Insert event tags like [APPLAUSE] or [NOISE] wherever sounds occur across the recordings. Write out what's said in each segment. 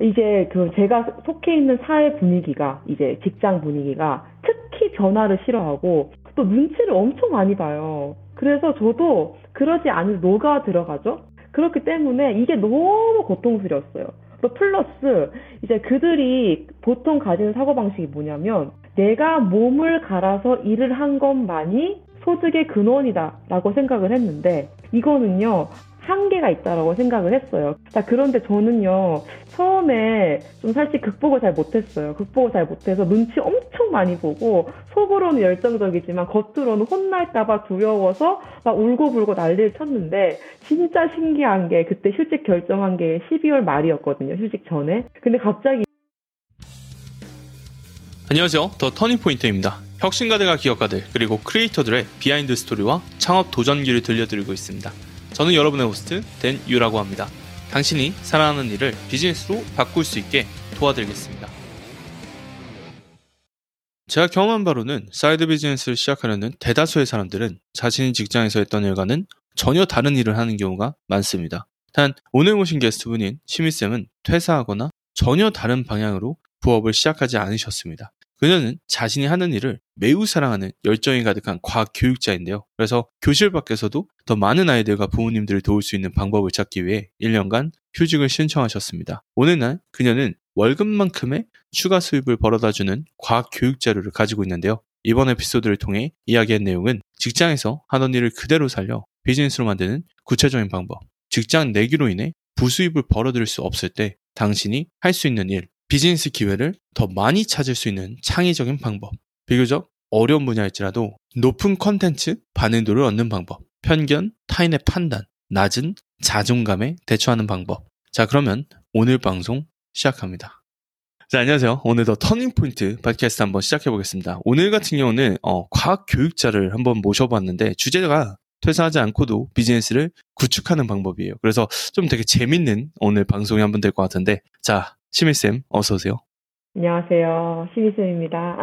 이제 그 제가 속해 있는 사회 분위기가 이제 직장 분위기가 특히 변화를 싫어하고 또 눈치를 엄청 많이 봐요. 그래서 저도 그러지 않을 녹아 들어가죠. 그렇기 때문에 이게 너무 고통스러웠어요. 또 플러스 이제 그들이 보통 가지는 사고 방식이 뭐냐면 내가 몸을 갈아서 일을 한 것만이 소득의 근원이다라고 생각을 했는데 이거는요 한계가 있다라고 생각을 했어요. 자, 그런데 저는요, 처음에 좀 사실 극복을 잘 못했어요. 극복을 잘 못해서 눈치 엄청 많이 보고, 속으로는 열정적이지만 겉으로는 혼날까봐 두려워서 막 울고불고 난리를 쳤는데, 진짜 신기한 게 그때 휴직 결정한 게 12월 말이었거든요. 휴직 전에. 근데 갑자기 안녕하세요. 더 터닝포인트입니다. 혁신가들과 기업가들, 그리고 크리에이터들의 비하인드 스토리와 창업 도전기를 들려드리고 있습니다. 저는 여러분의 호스트 댄 유라고 합니다. 당신이 사랑하는 일을 비즈니스로 바꿀 수 있게 도와드리겠습니다. 제가 경험한 바로는 사이드 비즈니스를 시작하려는 대다수의 사람들은 자신이 직장에서 했던 일과는 전혀 다른 일을 하는 경우가 많습니다. 단 오늘 모신 게스트분인 시미쌤은 퇴사하거나 전혀 다른 방향으로 부업을 시작하지 않으셨습니다. 그녀는 자신이 하는 일을 매우 사랑하는 열정이 가득한 과학 교육자인데요. 그래서 교실 밖에서도 더 많은 아이들과 부모님들을 도울 수 있는 방법을 찾기 위해 1년간 휴직을 신청하셨습니다. 오늘날 그녀는 월급만큼의 추가 수입을 벌어다주는 과학 교육 자료를 가지고 있는데요. 이번 에피소드를 통해 이야기한 내용은 직장에서 하던 일을 그대로 살려 비즈니스로 만드는 구체적인 방법, 직장 내기로 인해 부수입을 벌어들일 수 없을 때 당신이 할 수 있는 일, 비즈니스 기회를 더 많이 찾을 수 있는 창의적인 방법. 비교적 어려운 분야일지라도 높은 컨텐츠 반응도를 얻는 방법. 편견, 타인의 판단, 낮은 자존감에 대처하는 방법. 자, 그러면 오늘 방송 시작합니다. 자, 안녕하세요. 오늘도 터닝포인트 팟캐스트 한번 시작해 보겠습니다. 오늘 같은 경우는 어, 과학 교육자를 한번 모셔봤는데 주제가 퇴사하지 않고도 비즈니스를 구축하는 방법이에요. 그래서 좀 되게 재밌는 오늘 방송이 한번 될 것 같은데, 자, 시미쌤, 어서 오세요. 안녕하세요. 시미쌤입니다.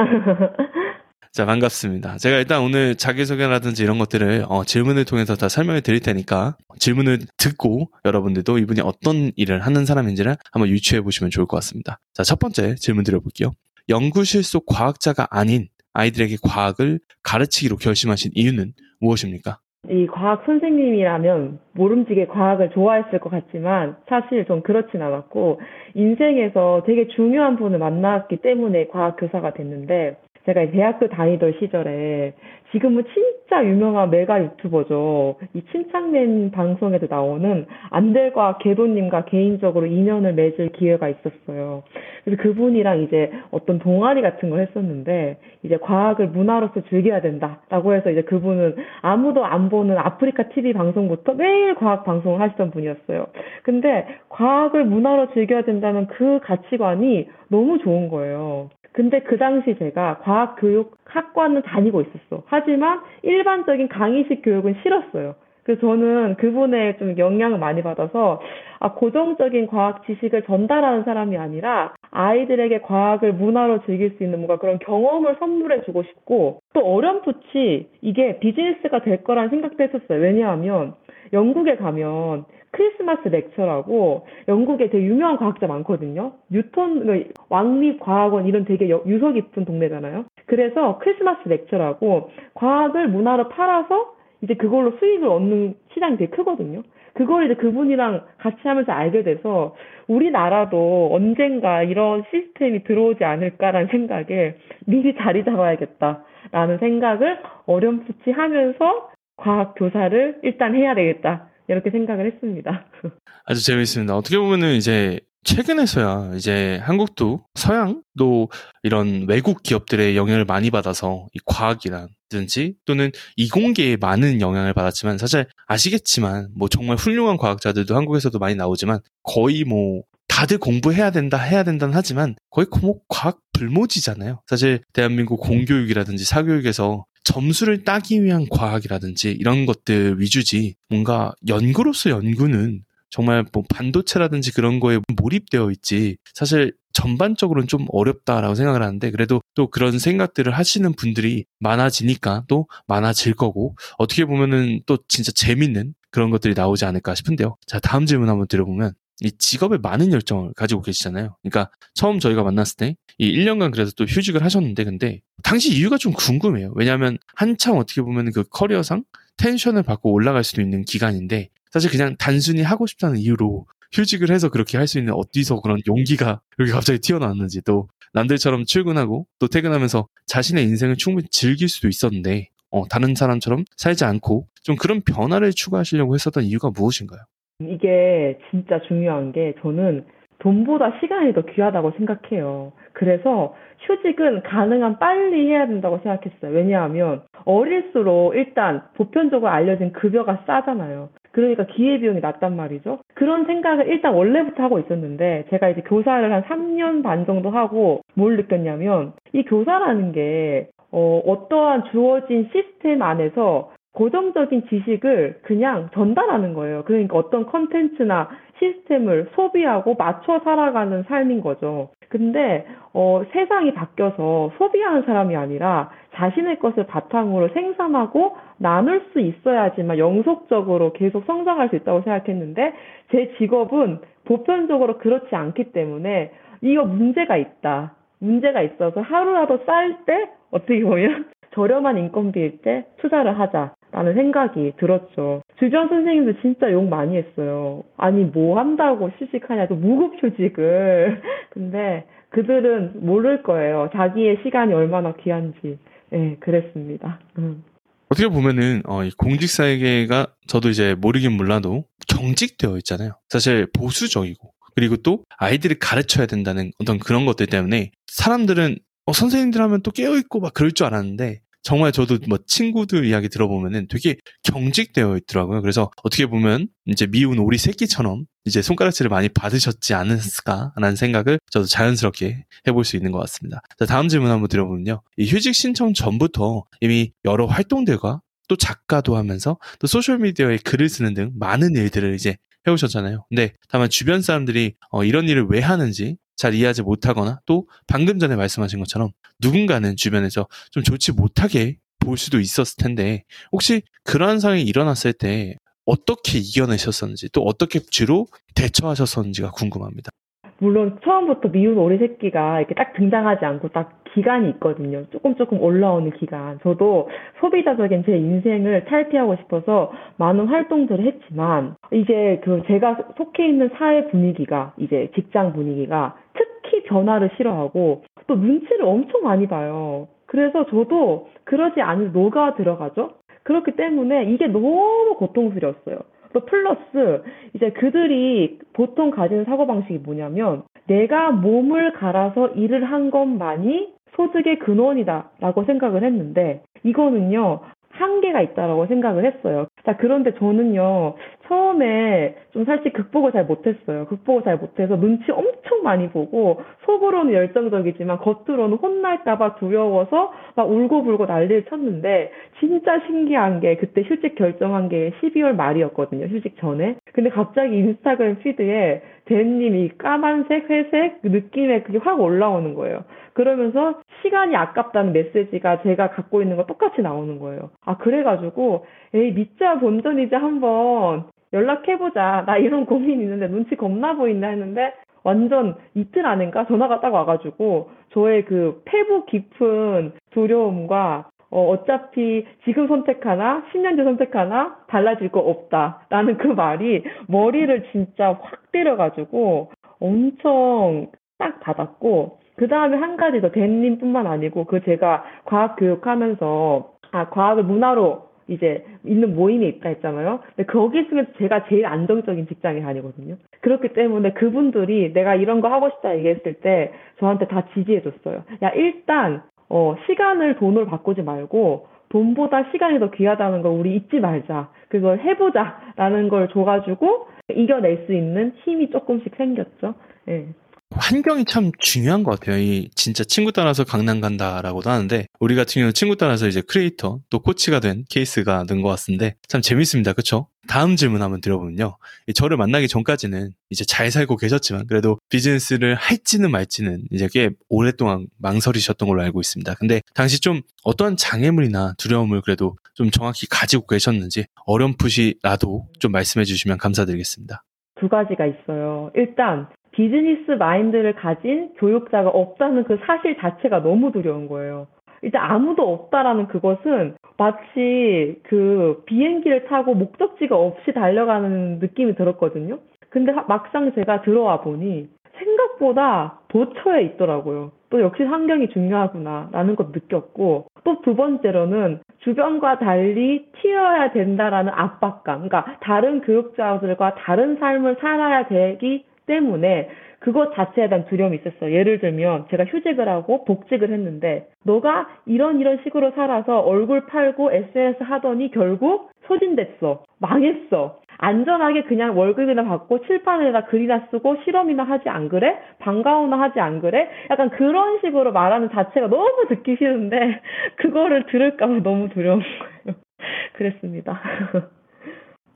[LAUGHS] 자, 반갑습니다. 제가 일단 오늘 자기소개라든지 이런 것들을 어, 질문을 통해서 다 설명해 드릴 테니까 질문을 듣고 여러분들도 이분이 어떤 일을 하는 사람인지를 한번 유추해 보시면 좋을 것 같습니다. 자, 첫 번째 질문 드려볼게요. 연구실 속 과학자가 아닌 아이들에게 과학을 가르치기로 결심하신 이유는 무엇입니까? 이 과학 선생님이라면 모름지게 과학을 좋아했을 것 같지만 사실 좀 그렇진 않았고 인생에서 되게 중요한 분을 만났기 때문에 과학 교사가 됐는데 제가 대학교 다니던 시절에 지금은 진짜 유명한 메가 유튜버죠. 이 침착맨 방송에도 나오는 안델과 개도님과 개인적으로 인연을 맺을 기회가 있었어요. 그래서 그분이랑 이제 어떤 동아리 같은 걸 했었는데 이제 과학을 문화로서 즐겨야 된다라고 해서 이제 그분은 아무도 안 보는 아프리카 TV 방송부터 매일 과학 방송을 하시던 분이었어요. 근데 과학을 문화로 즐겨야 된다는 그 가치관이 너무 좋은 거예요. 근데 그 당시 제가 과학교육학과는 다니고 있었어. 하지만 일반적인 강의식 교육은 싫었어요. 그래서 저는 그분의 좀 영향을 많이 받아서 아, 고정적인 과학 지식을 전달하는 사람이 아니라 아이들에게 과학을 문화로 즐길 수 있는 뭔가 그런 경험을 선물해 주고 싶고 또 어렴풋이 이게 비즈니스가 될 거란 생각도 했었어요. 왜냐하면 영국에 가면 크리스마스 렉처라고 영국에 되게 유명한 과학자 많거든요. 뉴턴 그 왕립과학원 이런 되게 유서 깊은 동네잖아요. 그래서 크리스마스 렉처라고 과학을 문화로 팔아서 이제 그걸로 수익을 얻는 시장이 되게 크거든요. 그걸 이제 그분이랑 같이 하면서 알게 돼서 우리나라도 언젠가 이런 시스템이 들어오지 않을까라는 생각에 미리 자리 잡아야겠다라는 생각을 어렴풋이 하면서 과학 교사를 일단 해야 되겠다. 이렇게 생각을 했습니다. [LAUGHS] 아주 재밌습니다. 어떻게 보면은 이제 최근에서야 이제 한국도 서양도 이런 외국 기업들의 영향을 많이 받아서 이 과학이라든지 또는 이공계에 많은 영향을 받았지만 사실 아시겠지만 뭐 정말 훌륭한 과학자들도 한국에서도 많이 나오지만 거의 뭐 다들 공부해야 된다 해야 된다는 하지만 거의 뭐 과학 불모지잖아요. 사실 대한민국 공교육이라든지 사교육에서 점수를 따기 위한 과학이라든지 이런 것들 위주지 뭔가 연구로서 연구는 정말 뭐 반도체라든지 그런 거에 몰입되어 있지 사실 전반적으로는 좀 어렵다라고 생각을 하는데 그래도 또 그런 생각들을 하시는 분들이 많아지니까 또 많아질 거고 어떻게 보면은 또 진짜 재밌는 그런 것들이 나오지 않을까 싶은데요. 자 다음 질문 한번 드려보면 이 직업에 많은 열정을 가지고 계시잖아요. 그러니까 처음 저희가 만났을 때 이 1년간 그래서 또 휴직을 하셨는데 근데 당시 이유가 좀 궁금해요. 왜냐하면 한창 어떻게 보면 그 커리어상 텐션을 받고 올라갈 수도 있는 기간인데 사실 그냥 단순히 하고 싶다는 이유로 휴직을 해서 그렇게 할 수 있는 어디서 그런 용기가 이렇게 갑자기 튀어나왔는지 또 남들처럼 출근하고 또 퇴근하면서 자신의 인생을 충분히 즐길 수도 있었는데 어, 다른 사람처럼 살지 않고 좀 그런 변화를 추구하시려고 했었던 이유가 무엇인가요? 이게 진짜 중요한 게 저는 돈보다 시간이 더 귀하다고 생각해요. 그래서 휴직은 가능한 빨리 해야 된다고 생각했어요. 왜냐하면 어릴수록 일단 보편적으로 알려진 급여가 싸잖아요. 그러니까 기회비용이 낮단 말이죠. 그런 생각을 일단 원래부터 하고 있었는데 제가 이제 교사를 한 3년 반 정도 하고 뭘 느꼈냐면 이 교사라는 게 어, 어떠한 주어진 시스템 안에서 고정적인 지식을 그냥 전달하는 거예요. 그러니까 어떤 컨텐츠나 시스템을 소비하고 맞춰 살아가는 삶인 거죠. 근데 어, 세상이 바뀌어서 소비하는 사람이 아니라 자신의 것을 바탕으로 생산하고 나눌 수 있어야지만 영속적으로 계속 성장할 수 있다고 생각했는데 제 직업은 보편적으로 그렇지 않기 때문에 이거 문제가 있다. 문제가 있어서 하루라도 쌀 때 어떻게 보면 [LAUGHS] 저렴한 인건비일 때 투자를 하자 라는 생각이 들었죠. 주변 선생님들 진짜 욕 많이 했어요. 아니 뭐 한다고 휴직하냐고 무급 휴직을. [LAUGHS] 근데 그들은 모를 거예요. 자기의 시간이 얼마나 귀한지. 네, 그랬습니다. 음. 어떻게 보면은 어, 이 공직사회계가 저도 이제 모르긴 몰라도 경직되어 있잖아요. 사실 보수적이고 그리고 또 아이들을 가르쳐야 된다는 어떤 그런 것들 때문에 사람들은 어, 선생님들 하면 또 깨어있고 막 그럴 줄 알았는데 정말 저도 뭐 친구들 이야기 들어보면은 되게 경직되어 있더라고요. 그래서 어떻게 보면 이제 미운 오리 새끼처럼 이제 손가락질을 많이 받으셨지 않았을까라는 생각을 저도 자연스럽게 해볼 수 있는 것 같습니다. 자, 다음 질문 한번 드려보면요. 이 휴직 신청 전부터 이미 여러 활동들과 또 작가도 하면서 또 소셜미디어에 글을 쓰는 등 많은 일들을 이제 해오셨잖아요. 근데 다만 주변 사람들이 어, 이런 일을 왜 하는지 잘 이해하지 못하거나 또 방금 전에 말씀하신 것처럼 누군가는 주변에서 좀 좋지 못하게 볼 수도 있었을 텐데 혹시 그러한 상황이 일어났을 때 어떻게 이겨내셨었는지 또 어떻게 주로 대처하셨었는지가 궁금합니다. 물론 처음부터 미운 오리 새끼가 이렇게 딱 등장하지 않고 딱 기간이 있거든요. 조금 조금 올라오는 기간. 저도 소비자적인 제 인생을 탈피하고 싶어서 많은 활동들을 했지만 이제 그 제가 속해 있는 사회 분위기가 이제 직장 분위기가 특히 변화를 싫어하고 또 눈치를 엄청 많이 봐요. 그래서 저도 그러지 않을 녹아 들어가죠. 그렇기 때문에 이게 너무 고통스러웠어요. 또 플러스 이제 그들이 보통 가지는 사고방식이 뭐냐면 내가 몸을 갈아서 일을 한 것만이 소득의 근원이다라고 생각을 했는데 이거는요 한계가 있다라고 생각을 했어요. 자, 그런데 저는요, 처음에 좀 사실 극복을 잘 못했어요. 극복을 잘 못해서 눈치 엄청 많이 보고, 속으로는 열정적이지만 겉으로는 혼날까봐 두려워서 막 울고불고 난리를 쳤는데, 진짜 신기한 게 그때 휴직 결정한 게 12월 말이었거든요. 휴직 전에. 근데 갑자기 인스타그램 피드에 댄님이 까만색, 회색 그 느낌에 그게 확 올라오는 거예요. 그러면서 시간이 아깝다는 메시지가 제가 갖고 있는 거 똑같이 나오는 거예요. 아, 그래가지고, 에이, 믿자 본전이지 한번 연락해보자. 나 이런 고민 있는데 눈치 겁나 보인다 했는데, 완전 이틀 안인가 전화가 딱 와가지고, 저의 그 패부 깊은 두려움과 어, 어차피 지금 선택하나, 10년 뒤 선택하나, 달라질 거 없다. 라는 그 말이 머리를 진짜 확 때려가지고 엄청 딱 받았고, 그 다음에 한 가지 더 댄님뿐만 아니고 그 제가 과학 교육하면서 아 과학을 문화로 이제 있는 모임에 있다 했잖아요. 근데 거기 있으면 제가 제일 안정적인 직장에 다니거든요. 그렇기 때문에 그분들이 내가 이런 거 하고 싶다 얘기했을 때 저한테 다 지지해줬어요. 야 일단 어 시간을 돈으로 바꾸지 말고 돈보다 시간이 더 귀하다는 걸 우리 잊지 말자. 그걸 해보자라는 걸 줘가지고 이겨낼 수 있는 힘이 조금씩 생겼죠. 예. 환경이 참 중요한 것 같아요. 이 진짜 친구 따라서 강남 간다라고도 하는데 우리 같은 경우는 친구 따라서 이제 크리에이터 또 코치가 된 케이스가 된 것 같은데 참 재밌습니다. 그쵸? 다음 질문 한번 드려보면요. 저를 만나기 전까지는 이제 잘 살고 계셨지만 그래도 비즈니스를 할지는 말지는 이제 꽤 오랫동안 망설이셨던 걸로 알고 있습니다. 근데 당시 좀 어떠한 장애물이나 두려움을 그래도 좀 정확히 가지고 계셨는지 어렴풋이라도 좀 말씀해 주시면 감사드리겠습니다. 두 가지가 있어요. 일단 비즈니스 마인드를 가진 교육자가 없다는 그 사실 자체가 너무 두려운 거예요. 일단 아무도 없다라는 그것은 마치 그 비행기를 타고 목적지가 없이 달려가는 느낌이 들었거든요. 근데 막상 제가 들어와 보니 생각보다 도처에 있더라고요. 또 역시 환경이 중요하구나라는 것 느꼈고 또 두 번째로는 주변과 달리 튀어야 된다라는 압박감. 그러니까 다른 교육자들과 다른 삶을 살아야 되기 때문에 그것 자체에 대한 두려움이 있었어요. 예를 들면 제가 휴직을 하고 복직을 했는데 너가 이런 이런 식으로 살아서 얼굴 팔고 SNS 하더니 결국 소진됐어. 망했어. 안전하게 그냥 월급이나 받고 칠판에다 글이나 쓰고 실험이나 하지 안 그래? 방과후나 하지 안 그래? 약간 그런 식으로 말하는 자체가 너무 듣기 싫은데 그거를 들을까봐 너무 두려운 거예요. [LAUGHS] 그랬습니다. [LAUGHS]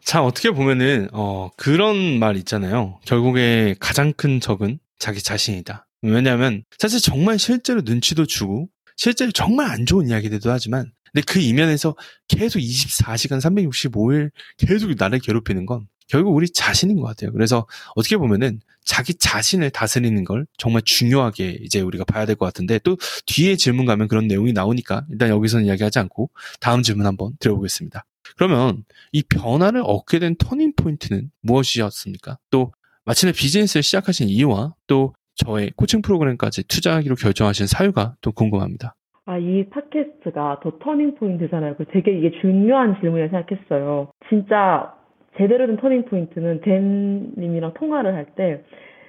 참 어떻게 보면은 어, 그런 말 있잖아요. 결국에 가장 큰 적은 자기 자신이다. 왜냐하면 사실 정말 실제로 눈치도 주고 실제로 정말 안 좋은 이야기들도 하지만 근데 그 이면에서 계속 24시간 365일 계속 나를 괴롭히는 건 결국 우리 자신인 것 같아요. 그래서 어떻게 보면은 자기 자신을 다스리는 걸 정말 중요하게 이제 우리가 봐야 될 것 같은데 또 뒤에 질문 가면 그런 내용이 나오니까 일단 여기서는 이야기하지 않고 다음 질문 한번 드려보겠습니다. 그러면 이 변화를 얻게 된 터닝 포인트는 무엇이었습니까? 또 마침내 비즈니스를 시작하신 이유와 또 저의 코칭 프로그램까지 투자하기로 결정하신 사유가 또 궁금합니다. 아, 이 팟캐스트가 더 터닝 포인트잖아요. 되게 이게 중요한 질문이라 생각했어요. 진짜 제대로 된 터닝 포인트는 댄님이랑 통화를 할 때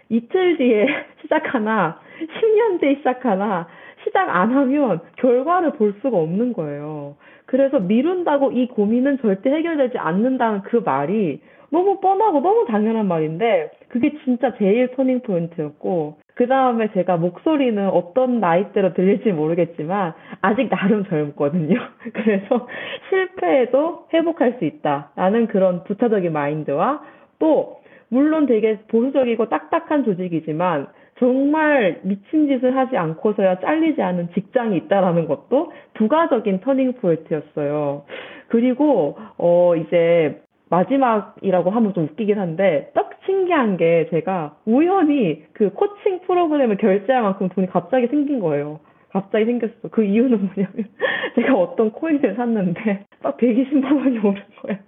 이틀 뒤에 [LAUGHS] 시작하나 10년 뒤에 시작하나 시작 안 하면 결과를 볼 수가 없는 거예요. 그래서 미룬다고 이 고민은 절대 해결되지 않는다는 그 말이 너무 뻔하고 너무 당연한 말인데 그게 진짜 제일 터닝 포인트였고 그 다음에 제가 목소리는 어떤 나이대로 들릴지 모르겠지만 아직 나름 젊거든요. [LAUGHS] 그래서 실패해도 회복할 수 있다라는 그런 부차적인 마인드와 또 물론 되게 보수적이고 딱딱한 조직이지만 정말 미친 짓을 하지 않고서야 잘리지 않은 직장이 있다라는 것도 부가적인 터닝 포인트였어요. 그리고 어 이제 마지막이라고 하면 좀 웃기긴 한데 딱 신기한 게 제가 우연히 그 코칭 프로그램을 결제할 만큼 돈이 갑자기 생긴 거예요. 갑자기 생겼어. 그 이유는 뭐냐면 [LAUGHS] 제가 어떤 코인을 샀는데 딱 120만 원이 오른 거예요.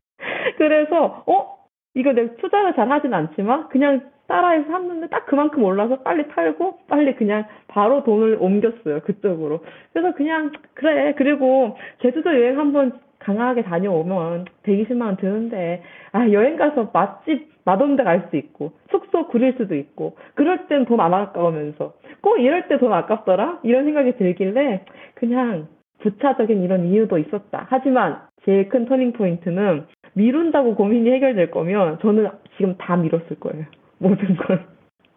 그래서 어 이거 내가 투자를 잘 하진 않지만 그냥 따라해서 샀는데 딱 그만큼 올라서 빨리 팔고 빨리 그냥 바로 돈을 옮겼어요 그쪽으로. 그래서 그냥 그래 그리고 제주도 여행 한번 강하게 다녀오면 120만 원 드는데 아 여행 가서 맛집 맛없는 데 갈 수 있고 숙소 구릴 수도 있고 그럴 땐 돈 안 아까우면서. 꼭 이럴 때 돈 아깝더라? 이런 생각이 들길래 그냥 부차적인 이런 이유도 있었다. 하지만 제일 큰 터닝 포인트는 미룬다고 고민이 해결될 거면 저는 지금 다 미뤘을 거예요 모든 걸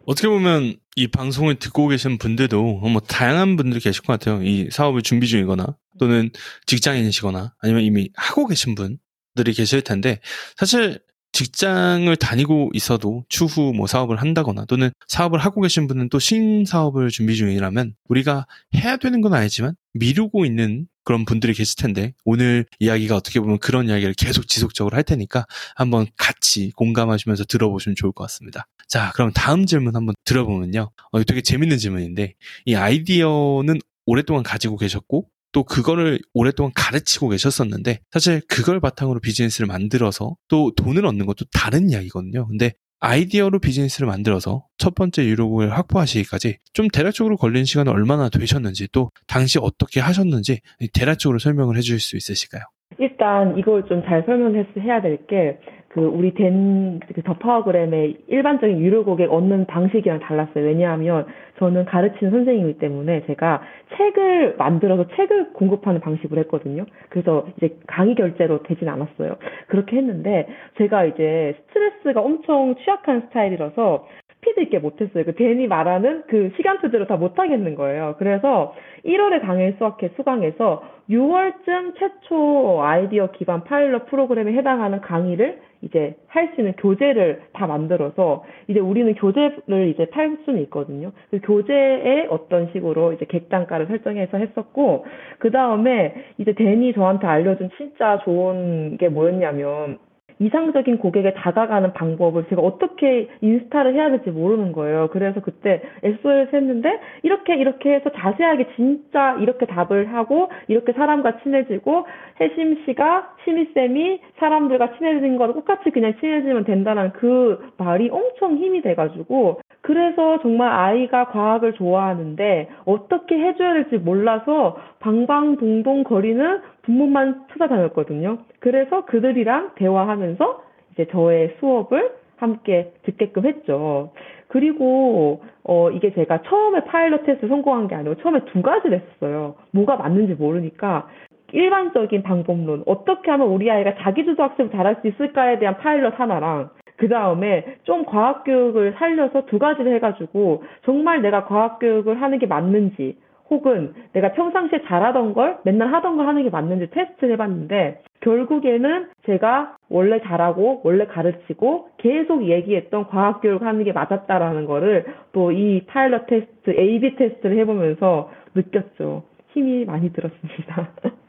어떻게 보면 이 방송을 듣고 계신 분들도 뭐 다양한 분들이 계실 것 같아요. 이 사업을 준비 중이거나 또는 직장인이시거나 아니면 이미 하고 계신 분들이 계실 텐데 사실 직장을 다니고 있어도 추후 뭐 사업을 한다거나 또는 사업을 하고 계신 분은 또 신사업을 준비 중이라면 우리가 해야 되는 건 아니지만 미루고 있는 그런 분들이 계실 텐데 오늘 이야기가 어떻게 보면 그런 이야기를 계속 지속적으로 할 테니까 한번 같이 공감하시면서 들어보시면 좋을 것 같습니다. 자, 그럼 다음 질문 한번 들어보면요. 어, 되게 재밌는 질문인데 이 아이디어는 오랫동안 가지고 계셨고 또 그거를 오랫동안 가르치고 계셨었는데 사실 그걸 바탕으로 비즈니스를 만들어서 또 돈을 얻는 것도 다른 이야기거든요. 근데 아이디어로 비즈니스를 만들어서 첫 번째 유료국을 확보하시기까지 좀 대략적으로 걸린 시간은 얼마나 되셨는지 또 당시 어떻게 하셨는지 대략적으로 설명을 해주실 수 있으실까요? 일단 이걸 좀 잘 설명해야 될 게 그 우리 된그 더파워그램의 일반적인 유료 고객 얻는 방식이랑 달랐어요. 왜냐하면 저는 가르치는 선생님이기 때문에 제가 책을 만들어서 책을 공급하는 방식으로 했거든요. 그래서 이제 강의 결제로 되진 않았어요. 그렇게 했는데 제가 이제 스트레스가 엄청 취약한 스타일이라서 스피드 있게 못했어요. 그 괜히 말하는 그 시간표대로 다 못하겠는 거예요. 그래서 1월에 강의 수학회 수강해서 6월쯤 최초 아이디어 기반 파일럿 프로그램에 해당하는 강의를 이제 할 수 있는 교재를 다 만들어서 이제 우리는 교재를 이제 팔 수는 있거든요. 그 교재에 어떤 식으로 이제 객단가를 설정해서 했었고 그 다음에 이제 데니 저한테 알려준 진짜 좋은 게 뭐였냐면 이상적인 고객에 다가가는 방법을 제가 어떻게 인스타를 해야 될지 모르는 거예요. 그래서 그때 SOS 했는데 이렇게 이렇게 해서 자세하게 진짜 이렇게 답을 하고 이렇게 사람과 친해지고 혜심 씨가 시미 쌤이 사람들과 친해지는 거랑 똑같이 그냥 친해지면 된다는 그 말이 엄청 힘이 돼가지고 그래서 정말 아이가 과학을 좋아하는데 어떻게 해줘야 될지 몰라서 방방동동 거리는 부모만 찾아다녔거든요. 그래서 그들이랑 대화하면서 이제 저의 수업을 함께 듣게끔 했죠. 그리고 어 이게 제가 처음에 파일럿 테스트 성공한 게 아니고 처음에 두 가지를 했었어요. 뭐가 맞는지 모르니까 일반적인 방법론 어떻게 하면 우리 아이가 자기주도 학습을 잘할 수 있을까에 대한 파일럿 하나랑 그 다음에 좀 과학 교육을 살려서 두 가지를 해가지고 정말 내가 과학 교육을 하는 게 맞는지 혹은 내가 평상시에 잘하던 걸 맨날 하던 걸 하는 게 맞는지 테스트를 해봤는데 결국에는 제가 원래 잘하고 원래 가르치고 계속 얘기했던 과학 교육을 하는 게 맞았다라는 거를 또 이 파일럿 테스트, A/B 테스트를 해보면서 느꼈죠. 힘이 많이 들었습니다. [LAUGHS]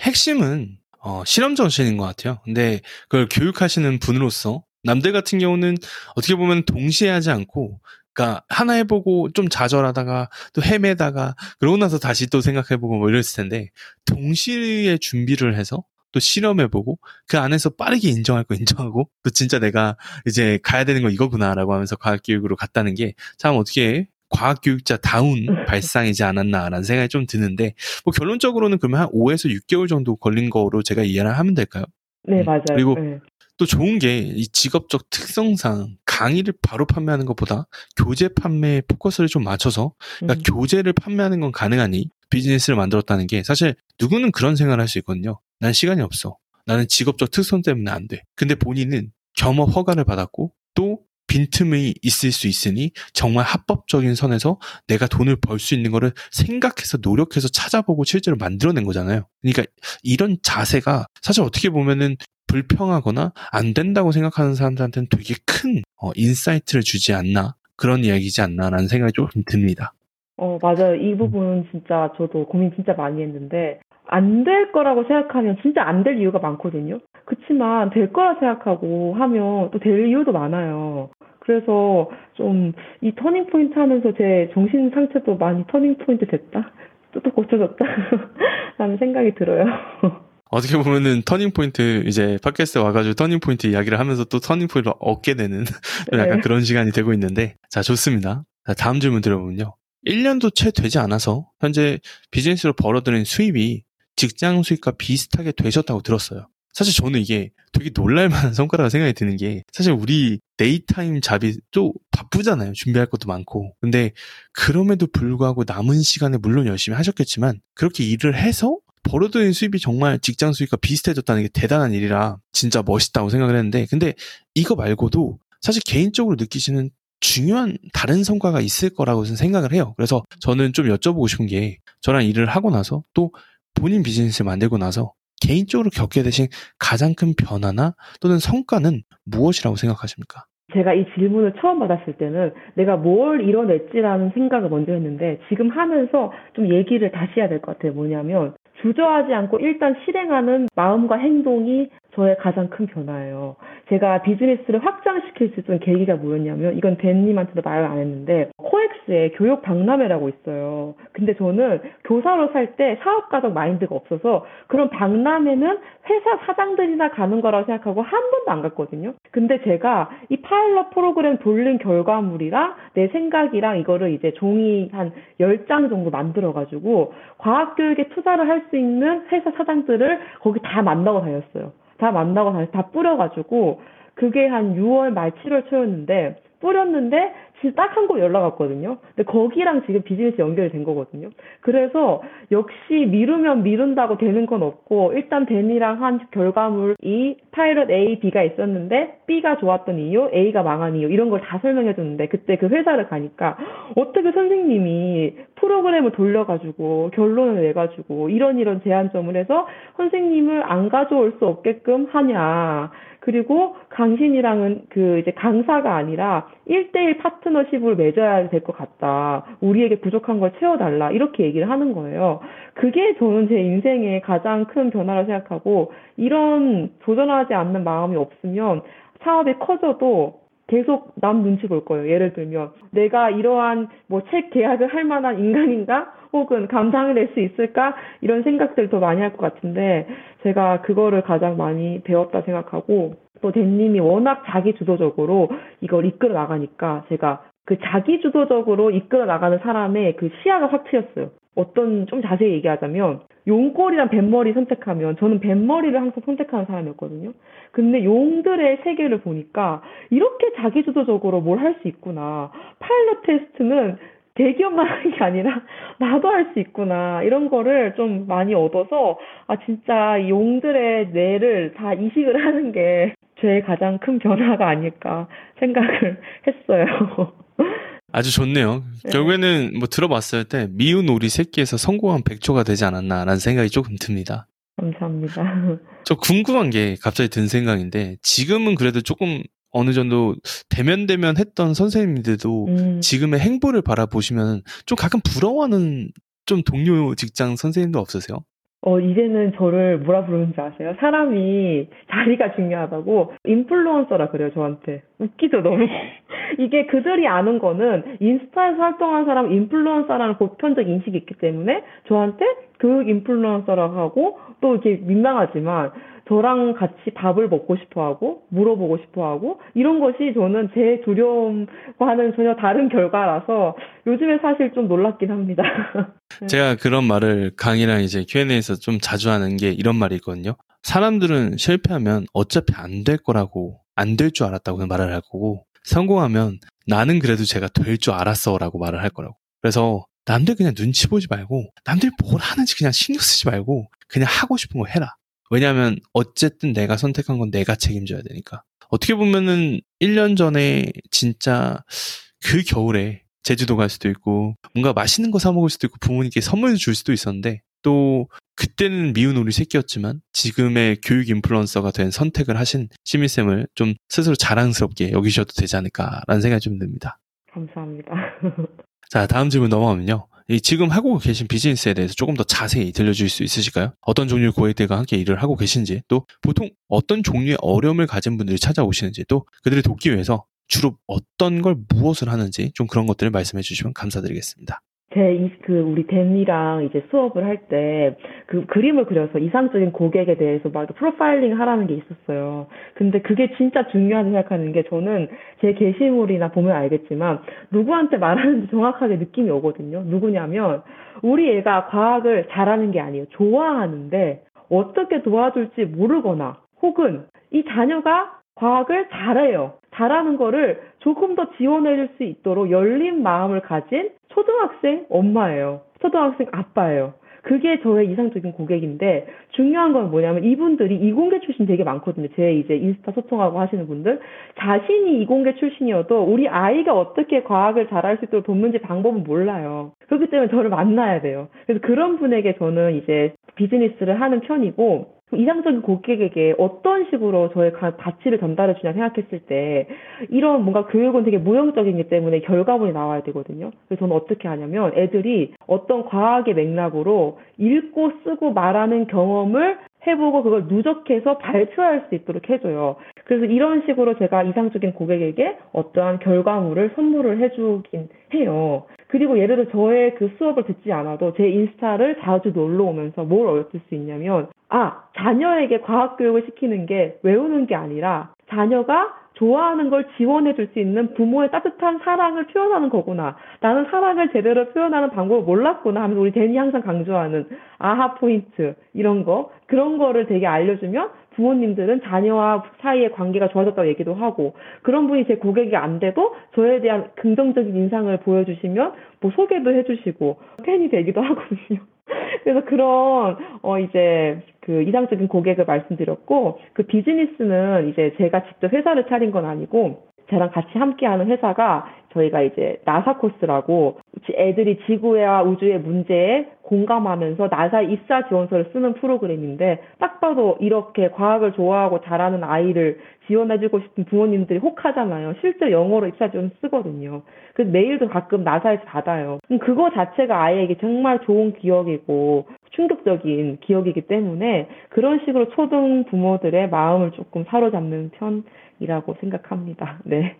핵심은 어, 실험 정신인 것 같아요. 근데 그걸 교육하시는 분으로서 남들 같은 경우는 어떻게 보면 동시에 하지 않고 그러니까 하나 해보고 좀 좌절하다가 또 헤매다가 그러고 나서 다시 또 생각해보고 뭐 이랬을 텐데 동시에 준비를 해서 또 실험해보고 그 안에서 빠르게 인정할 거 인정하고 또 진짜 내가 이제 가야 되는 거 이거구나라고 하면서 과학교육으로 갔다는 게 참 어떻게 과학교육자 다운 발상이지 않았나라는 생각이 좀 드는데 뭐 결론적으로는 그러면 한 5에서 6개월 정도 걸린 거로 제가 이해를 하면 될까요? 네, 음, 맞아요. 그리고 네. 또 좋은 게 이 직업적 특성상 강의를 바로 판매하는 것보다 교재 판매에 포커스를 좀 맞춰서 그러니까 음. 교재를 판매하는 건 가능하니 비즈니스를 만들었다는 게 사실 누구는 그런 생각을 할 수 있거든요. 난 시간이 없어. 나는 직업적 특성 때문에 안 돼. 근데 본인은 겸업 허가를 받았고 또 빈틈이 있을 수 있으니 정말 합법적인 선에서 내가 돈을 벌 수 있는 거를 생각해서 노력해서 찾아보고 실제로 만들어낸 거잖아요. 그러니까 이런 자세가 사실 어떻게 보면은 불평하거나 안 된다고 생각하는 사람들한테는 되게 큰 어, insight를 주지 않나 그런 이야기지 않나라는 생각이 조금 듭니다. 어, 맞아요. 이 부분은 진짜 저도 고민 진짜 많이 했는데, 안 될 거라고 생각하면 진짜 안 될 이유가 많거든요. 그치만 될 거라 생각하고 하면 또 될 이유도 많아요. 그래서 좀 이 터닝 포인트 하면서 제 정신 상태도 많이 터닝 포인트 됐다? 또 고쳐졌다? [LAUGHS] 라는 생각이 들어요. 어떻게 보면은 터닝 포인트 이제 팟캐스트에 와가지고 터닝 포인트 이야기를 하면서 또 터닝 포인트를 얻게 되는 [LAUGHS] 약간 네. 그런 시간이 되고 있는데 자 좋습니다. 자, 다음 질문 드려보면요. 1년도 채 되지 않아서 현재 비즈니스로 벌어들인 수입이 직장 수입과 비슷하게 되셨다고 들었어요. 사실 저는 이게 되게 놀랄만한 [LAUGHS] 성과라고 생각이 드는 게 사실 우리 daytime job이 또 바쁘잖아요. 준비할 것도 많고. 근데 그럼에도 불구하고 남은 시간에 물론 열심히 하셨겠지만 그렇게 일을 해서 벌어들인 수입이 정말 직장 수입과 비슷해졌다는 게 대단한 일이라 진짜 멋있다고 생각을 했는데 근데 이거 말고도 사실 개인적으로 느끼시는 중요한 다른 성과가 있을 거라고 생각을 해요. 그래서 저는 좀 여쭤보고 싶은 게 저랑 일을 하고 나서 또 본인 비즈니스를 만들고 나서 개인적으로 겪게 되신 가장 큰 변화나 또는 성과는 무엇이라고 생각하십니까? 제가 이 질문을 처음 받았을 때는 내가 뭘 이뤄냈지라는 생각을 먼저 했는데 지금 하면서 좀 얘기를 다시 해야 될 것 같아요. 뭐냐면 주저하지 않고 일단 실행하는 마음과 행동이 저의 가장 큰 변화예요. 제가 비즈니스를 확장시킬 수 있던 계기가 뭐였냐면 이건 댄님한테도 말을 안 했는데 코엑스에 교육 박람회라고 있어요. 근데 저는 교사로 살 때 사업가적 마인드가 없어서 그런 박람회는 회사 사장들이나 가는 거라고 생각하고 한 번도 안 갔거든요. 근데 제가 이 파일럿 프로그램 돌린 결과물이랑 내 생각이랑 이거를 이제 종이 한 10장 정도 만들어가지고 과학교육에 투자를 할 수 있는 회사 사장들을 거기 다 만나고 다녔어요. 다 만나고 다녀서 다 뿌려가지고 그게 한 6월 말 7월 초였는데 뿌렸는데 진짜 딱 한 곳 연락 왔거든요. 근데 거기랑 지금 비즈니스 연결이 된 거거든요. 그래서 역시 미루면 미룬다고 되는 건 없고 일단 댄이랑 한 결과물이 파일럿 A, B가 있었는데 B가 좋았던 이유, A가 망한 이유 이런 걸 다 설명해 줬는데 그때 그 회사를 가니까 어떻게 선생님이 프로그램을 돌려가지고 결론을 내가지고 이런 이런 제한점을 해서 선생님을 안 가져올 수 없게끔 하냐. 그리고 강신이랑은 그 이제 강사가 아니라 1대1 파트너십을 맺어야 될 것 같다. 우리에게 부족한 걸 채워달라. 이렇게 얘기를 하는 거예요. 그게 저는 제 인생의 가장 큰 변화라고 생각하고 이런 도전하지 않는 마음이 없으면 사업이 커져도 계속 남 눈치 볼 거예요. 예를 들면 내가 이러한 뭐 책 계약을 할 만한 인간인가? 혹은 감당을 낼수 있을까? 이런 생각들 더 많이 할 것 같은데 제가 그거를 가장 많이 배웠다 생각하고 또 댄님이 워낙 자기 주도적으로 이걸 이끌어 나가니까 제가 그 자기 주도적으로 이끌어 나가는 사람의 그 시야가 확 트였어요. 어떤 좀 자세히 얘기하자면 용골이랑 뱃머리 선택하면 저는 뱃머리를 항상 선택하는 사람이었거든요. 근데 용들의 세계를 보니까 이렇게 자기주도적으로 뭘 할 수 있구나. 파일럿 테스트는 대기업만 하는 게 아니라 나도 할 수 있구나. 이런 거를 좀 많이 얻어서 아 진짜 이 용들의 뇌를 다 이식을 하는 게 제 가장 큰 변화가 아닐까 생각을 [LAUGHS] 했어요. 아주 좋네요. 네. 결국에는 뭐 들어봤을 때 미운 오리 새끼에서 성공한 백조가 되지 않았나라는 생각이 조금 듭니다. 감사합니다. 저 궁금한 게 갑자기 든 생각인데 지금은 그래도 조금 어느 정도 대면 대면 했던 선생님들도 음, 지금의 행보를 바라보시면 좀 가끔 부러워하는 좀 동료 직장 선생님도 없으세요? 어, 이제는 저를 뭐라 부르는지 아세요? 사람이 자리가 중요하다고 인플루언서라 그래요, 저한테. 웃기죠, 너무. [LAUGHS] 이게 그들이 아는 거는 인스타에서 활동한 사람 인플루언서라는 보편적 인식이 있기 때문에 저한테 교육 인플루언서라고 하고 또 이렇게 민망하지만 저랑 같이 밥을 먹고 싶어 하고 물어보고 싶어 하고 이런 것이 저는 제 두려움과는 전혀 다른 결과라서 요즘에 사실 좀 놀랍긴 합니다. [LAUGHS] 제가 그런 말을 강의랑 이제 Q&A에서 좀 자주 하는 게 이런 말이 있거든요. 사람들은 실패하면 어차피 안 될 거라고 안 될 줄 알았다고 말을 할 거고 성공하면 나는 그래도 제가 될 줄 알았어 라고 말을 할 거라고. 그래서 남들 그냥 눈치 보지 말고 남들 뭘 하는지 그냥 신경 쓰지 말고 그냥 하고 싶은 거 해라. 왜냐하면 어쨌든 내가 선택한 건 내가 책임져야 되니까. 어떻게 보면은 1년 전에 진짜 그 겨울에 제주도 갈 수도 있고 뭔가 맛있는 거 사 먹을 수도 있고 부모님께 선물을 줄 수도 있었는데 또 그때는 미운 우리 새끼였지만 지금의 교육 인플루언서가 된 선택을 하신 시민쌤을 좀 스스로 자랑스럽게 여기셔도 되지 않을까라는 생각이 좀 듭니다. 감사합니다. 자, 다음 질문 넘어가면요. 이 지금 하고 계신 비즈니스에 대해서 조금 더 자세히 들려주실 수 있으실까요? 어떤 종류의 고객들과 함께 일을 하고 계신지, 또 보통 어떤 종류의 어려움을 가진 분들이 찾아오시는지, 또 그들을 돕기 위해서 주로 어떤 걸 무엇을 하는지 좀 그런 것들을 말씀해 주시면 감사드리겠습니다. 제, 이, 그, 우리 댄이랑 이제 수업을 할 때, 그 그림을 그려서 이상적인 고객에 대해서 막 프로파일링 하라는 게 있었어요. 근데 그게 진짜 중요하다고 생각하는 게 저는 제 게시물이나 보면 알겠지만, 누구한테 말하는지 정확하게 느낌이 오거든요. 누구냐면, 우리 애가 과학을 잘하는 게 아니에요. 좋아하는데, 어떻게 도와줄지 모르거나, 혹은 이 자녀가 과학을 잘해요. 잘하는 거를 조금 더 지원해 줄 수 있도록 열린 마음을 가진 초등학생 엄마예요. 초등학생 아빠예요. 그게 저의 이상적인 고객인데 중요한 건 뭐냐면 이분들이 이공계 출신 되게 많거든요. 제 이제 인스타 소통하고 하시는 분들 자신이 이공계 출신이어도 우리 아이가 어떻게 과학을 잘할 수 있도록 돕는지 방법은 몰라요. 그렇기 때문에 저를 만나야 돼요. 그래서 그런 분에게 저는 이제 비즈니스를 하는 편이고 이상적인 고객에게 어떤 식으로 저의 가, 가치를 전달해 주냐 생각했을 때 이런 뭔가 교육은 되게 무형적이기 때문에 결과물이 나와야 되거든요. 그래서 저는 어떻게 하냐면 애들이 어떤 과학의 맥락으로 읽고 쓰고 말하는 경험을 해보고 그걸 누적해서 발표할 수 있도록 해줘요. 그래서 이런 식으로 제가 이상적인 고객에게 어떠한 결과물을 선물을 해주긴 해요. 그리고 예를 들어 저의 그 수업을 듣지 않아도 제 인스타를 자주 놀러 오면서 뭘 얻을 수 있냐면 아 자녀에게 과학 교육을 시키는 게 외우는 게 아니라 자녀가 좋아하는 걸 지원해 줄 수 있는 부모의 따뜻한 사랑을 표현하는 거구나. 나는 사랑을 제대로 표현하는 방법을 몰랐구나 하면서 우리 댄이 항상 강조하는 아하 포인트 이런 거 그런 거를 되게 알려주면 부모님들은 자녀와 사이의 관계가 좋아졌다고 얘기도 하고 그런 분이 제 고객이 안 돼도 저에 대한 긍정적인 인상을 보여주시면 뭐 소개도 해주시고 팬이 되기도 [LAUGHS] 하거든요. [LAUGHS] 그래서 그런 어 이제 그 이상적인 고객을 말씀드렸고 그 비즈니스는 이제 제가 직접 회사를 차린 건 아니고 저랑 같이 함께하는 회사가 저희가 이제 나사 코스라고 애들이 지구와 우주의 문제에 공감하면서 나사 입사 지원서를 쓰는 프로그램인데 딱 봐도 이렇게 과학을 좋아하고 잘하는 아이를 지원해주고 싶은 부모님들이 혹하잖아요. 실제 영어로 입사 지원 쓰거든요. 그래서 메일도 가끔 나사에서 받아요. 그거 자체가 아이에게 정말 좋은 기억이고 충격적인 기억이기 때문에 그런 식으로 초등 부모들의 마음을 조금 사로잡는 편 이라고 생각합니다. [LAUGHS] 네.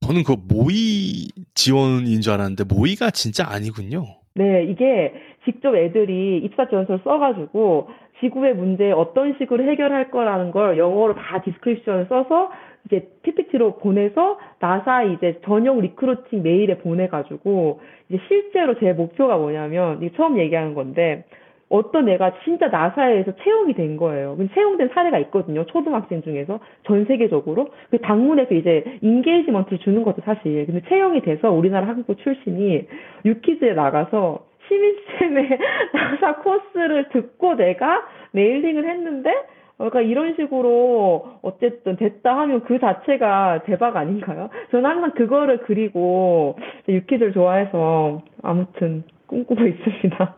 저는 그 모의 지원인 줄 알았는데 모의가 진짜 아니군요. 네, 이게 직접 애들이 입사 지원서를 써가지고 지구의 문제 어떤 식으로 해결할 거라는 걸 영어로 다 description을 써서 이제 PPT로 보내서 나사 이제 전용 recruiting 메일에 보내가지고 이제 실제로 제 목표가 뭐냐면 이게 처음 얘기하는 건데 어떤 애가 진짜 나사에서 채용이 된 거예요. 채용된 사례가 있거든요. 초등학생 중에서 전 세계적으로 그 당문에서 이제 engagement를 주는 것도 사실. 근데 채용이 돼서 우리나라 학교 출신이 유키즈에 나가서 시미쌤의 [LAUGHS] 나사 코스를 듣고 내가 mailing을 했는데 그러니까 이런 식으로 어쨌든 됐다 하면 그 자체가 대박 아닌가요? 저는 항상 그거를 그리고 유키즈를 좋아해서 아무튼 꿈꾸고 있습니다.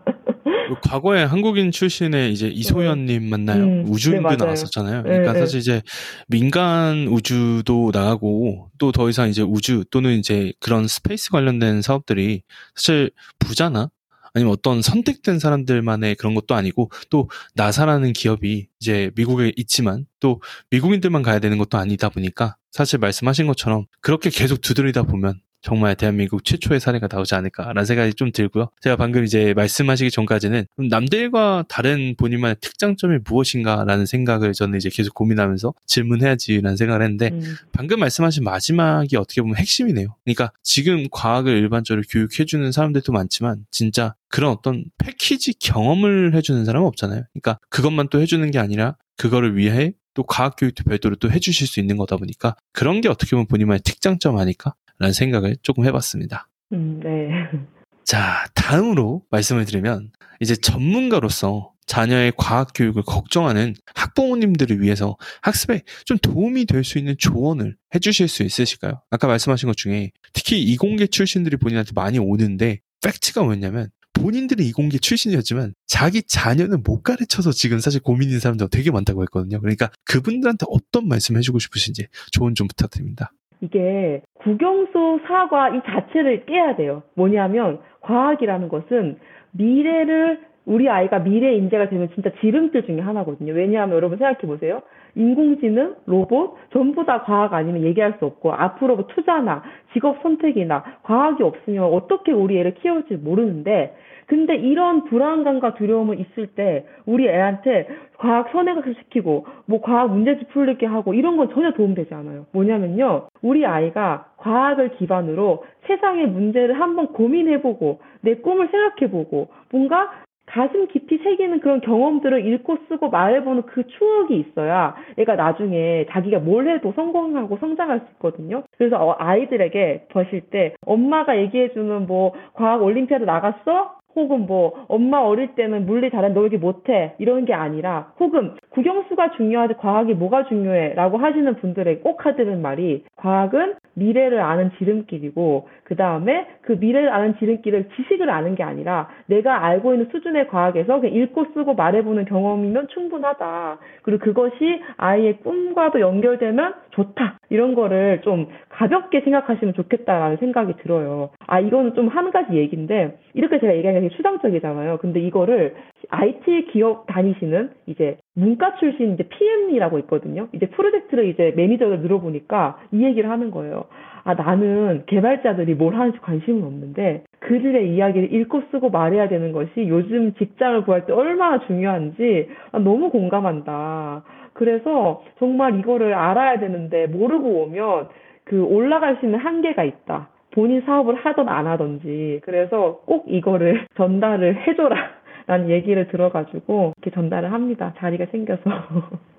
과거에 한국인 출신의 이제 이소연님 맞나요. 음, 우주인도 네, 나왔었잖아요. 네, 그러니까 네, 사실 이제 민간 우주도 나가고 또 더 이상 이제 우주 또는 이제 그런 space 관련된 사업들이 사실 부자나 아니면 어떤 선택된 사람들만의 그런 것도 아니고 또 나사라는 기업이 이제 미국에 있지만 또 미국인들만 가야 되는 것도 아니다 보니까 사실 말씀하신 것처럼 그렇게 계속 두드리다 보면 정말 대한민국 최초의 사례가 나오지 않을까라는 생각이 좀 들고요. 제가 방금 이제 말씀하시기 전까지는 남들과 다른 본인만의 특장점이 무엇인가라는 생각을 저는 이제 계속 고민하면서 질문해야지라는 생각을 했는데 음. 방금 말씀하신 마지막이 어떻게 보면 핵심이네요. 그러니까 지금 과학을 일반적으로 교육해주는 사람들도 많지만 진짜 그런 어떤 패키지 경험을 해주는 사람은 없잖아요. 그러니까 그것만 또 해주는 게 아니라 그거를 위해 또 과학 교육도 별도로 또 해주실 수 있는 거다 보니까 그런 게 어떻게 보면 본인만의 특장점 아닐까 라는 생각을 조금 해봤습니다. 음, 네. 자, 다음으로 말씀을 드리면, 이제 전문가로서 자녀의 과학 교육을 걱정하는 학부모님들을 위해서 학습에 좀 도움이 될 수 있는 조언을 해주실 수 있으실까요? 아까 말씀하신 것 중에 특히 이공계 출신들이 본인한테 많이 오는데 팩트가 뭐냐면 본인들은 이공계 출신이었지만 자기 자녀는 못 가르쳐서 지금 사실 고민인 사람들 되게 많다고 했거든요. 그러니까 그분들한테 어떤 말씀 해주고 싶으신지 조언 좀 부탁드립니다. 이게 국영수 사과 이 자체를 깨야 돼요. 뭐냐면 과학이라는 것은 미래를 우리 아이가 미래 인재가 되면 진짜 지름길 중에 하나거든요. 왜냐하면 여러분 생각해 보세요. 인공지능, 로봇 전부 다 과학 아니면 얘기할 수 없고 앞으로 뭐 투자나 직업 선택이나 과학이 없으면 어떻게 우리 애를 키울지 모르는데 근데 이런 불안감과 두려움을 있을 때 우리 애한테 과학 선행학습 시키고 뭐 과학 문제집 풀리게 하고 이런 건 전혀 도움되지 않아요. 뭐냐면요. 우리 아이가 과학을 기반으로 세상의 문제를 한번 고민해보고 내 꿈을 생각해보고 뭔가 가슴 깊이 새기는 그런 경험들을 읽고 쓰고 말해보는 그 추억이 있어야 얘가 나중에 자기가 뭘 해도 성공하고 성장할 수 있거든요. 그래서 어, 아이들에게 보실 때 엄마가 얘기해주는 뭐 과학 올림피아드 나갔어? 혹은 뭐 엄마 어릴 때는 물리 잘했는데 너 이렇게 못해. 이런 게 아니라 혹은 국영수가 중요하지 과학이 뭐가 중요해 라고 하시는 분들에게 꼭 하드는 말이 과학은 미래를 아는 지름길이고 그 다음에 그 미래를 아는 지름길을 지식을 아는 게 아니라 내가 알고 있는 수준의 과학에서 그냥 읽고 쓰고 말해보는 경험이면 충분하다. 그리고 그것이 아이의 꿈과도 연결되면 좋다. 이런 거를 좀 가볍게 생각하시면 좋겠다라는 생각이 들어요. 아, 이거는 좀 한 가지 얘기인데 이렇게 제가 얘기하는 게 추상적이잖아요. 근데 이거를 IT 기업 다니시는 이제 문과 출신 이제 PM이라고 있거든요. 이제 프로젝트를 이제 매니저를 늘어보니까 이 얘기를 하는 거예요. 아, 나는 개발자들이 뭘 하는지 관심은 없는데 그들의 이야기를 읽고 쓰고 말해야 되는 것이 요즘 직장을 구할 때 얼마나 중요한지 아, 너무 공감한다. 그래서 정말 이거를 알아야 되는데 모르고 오면 그 올라갈 수 있는 한계가 있다. 본인 사업을 하던 안 하던지. 그래서 꼭 이거를 전달을 해줘라. 라는 얘기를 들어가지고 이렇게 전달을 합니다. 자리가 생겨서. [LAUGHS]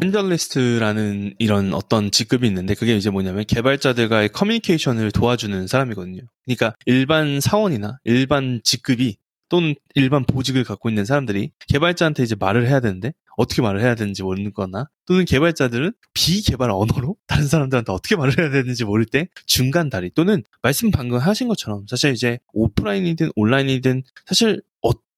펜절리스트라는 이런 어떤 직급이 있는데 그게 이제 뭐냐면 개발자들과의 커뮤니케이션을 도와주는 사람이거든요. 그러니까 일반 사원이나 일반 직급이 또는 일반 보직을 갖고 있는 사람들이 개발자한테 이제 말을 해야 되는데 어떻게 말을 해야 되는지 모르는 거나 또는 개발자들은 비개발 언어로 [LAUGHS] 다른 사람들한테 어떻게 말을 해야 되는지 모를 때 중간 다리 또는 말씀 방금 하신 것처럼 사실 이제 오프라인이든 온라인이든 사실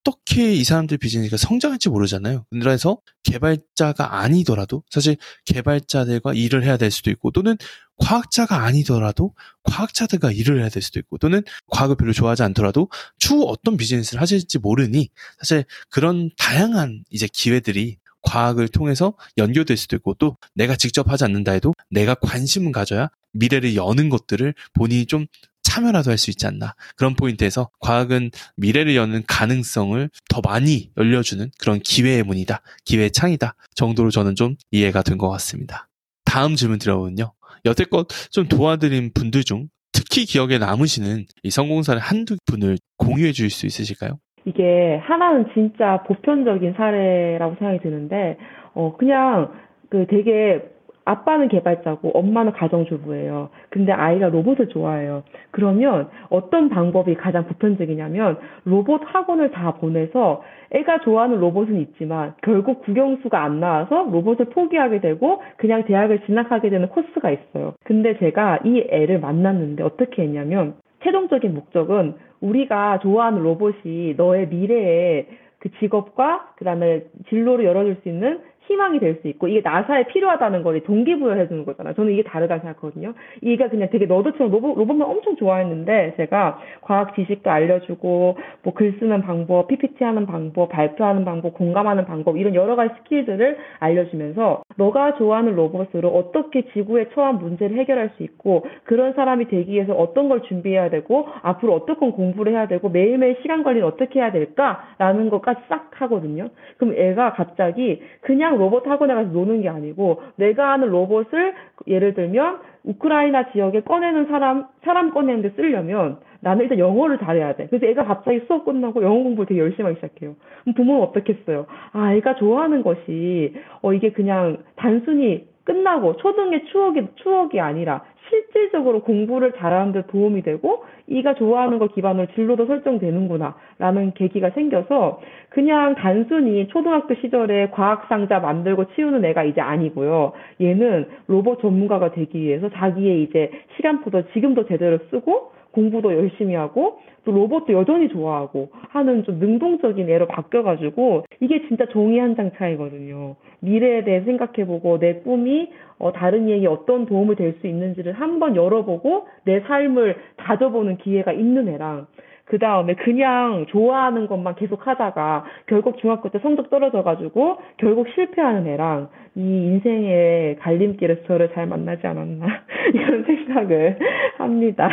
어떻게 이 사람들 비즈니스가 성장할지 모르잖아요. 그래서 개발자가 아니더라도 사실 개발자들과 일을 해야 될 수도 있고 또는 과학자가 아니더라도 과학자들과 일을 해야 될 수도 있고 또는 과학을 별로 좋아하지 않더라도 추후 어떤 비즈니스를 하실지 모르니 사실 그런 다양한 이제 기회들이 과학을 통해서 연결될 수도 있고 또 내가 직접 하지 않는다 해도 내가 관심을 가져야 미래를 여는 것들을 본인이 좀 참여라도 할 수 있지 않나. 그런 포인트에서 과학은 미래를 여는 가능성을 더 많이 열려주는 그런 기회의 문이다. 기회의 창이다. 정도로 저는 좀 이해가 된 것 같습니다. 다음 질문 드려보면요. 여태껏 좀 도와드린 분들 중 특히 기억에 남으시는 이 성공사를 한두 분을 공유해 주실 수 있으실까요? 이게 하나는 진짜 보편적인 사례라고 생각이 드는데, 어, 그냥 그 되게 아빠는 개발자고 엄마는 가정주부예요. 근데 아이가 로봇을 좋아해요. 그러면 어떤 방법이 가장 보편적이냐면 로봇 학원을 다 보내서 애가 좋아하는 로봇은 있지만 결국 국영수가 안 나와서 로봇을 포기하게 되고 그냥 대학을 진학하게 되는 코스가 있어요. 근데 제가 이 애를 만났는데 어떻게 했냐면 최종적인 목적은 우리가 좋아하는 로봇이 너의 미래의 그 직업과 그다음에 진로를 열어줄 수 있는 희망이 될 수 있고 이게 나사에 필요하다는 걸 동기부여해 주는 거잖아요. 저는 이게 다르다고 생각하거든요. 이게 그냥 되게 너드처럼 로봇, 로봇만 엄청 좋아했는데 제가 과학 지식도 알려주고 뭐 글 쓰는 방법, PPT 하는 방법, 발표하는 방법, 공감하는 방법 이런 여러 가지 스킬들을 알려주면서 너가 좋아하는 로봇으로 어떻게 지구에 처한 문제를 해결할 수 있고 그런 사람이 되기 위해서 어떤 걸 준비해야 되고 앞으로 어떤 공부를 해야 되고 매일매일 시간 관리를 어떻게 해야 될까라는 것까지 싹 하거든요. 그럼 애가 갑자기 그냥 로봇 학원에 가서 노는 게 아니고 내가 하는 로봇을 예를 들면 우크라이나 지역에 꺼내는 사람 사람 꺼내는데 쓰려면 나는 일단 영어를 잘해야 돼. 그래서 애가 갑자기 수업 끝나고 영어 공부를 되게 열심히 하기 시작해요. 그럼 부모는 어떻겠어요? 아, 애가 좋아하는 것이 어 이게 그냥 단순히 끝나고 초등의 추억이 추억이 아니라 실질적으로 공부를 잘하는 데 도움이 되고 이가 좋아하는 걸 기반으로 진로도 설정되는구나 라는 계기가 생겨서 그냥 단순히 초등학교 시절에 과학 상자 만들고 치우는 애가 이제 아니고요. 얘는 로봇 전문가가 되기 위해서 자기의 이제 시간표도 지금도 제대로 쓰고 공부도 열심히 하고 또 로봇도 여전히 좋아하고 하는 좀 능동적인 애로 바뀌어가지고 이게 진짜 종이 한 장 차이거든요. 미래에 대해 생각해보고 내 꿈이 어, 다른 이에게 어떤 도움을 될 수 있는지를 한번 열어보고 내 삶을 다져보는 기회가 있는 애랑 그 다음에 그냥 좋아하는 것만 계속 하다가 결국 중학교 때 성적 떨어져가지고 결국 실패하는 애랑 이 인생의 갈림길에서 저를 잘 만나지 않았나 [LAUGHS] 이런 생각을 합니다.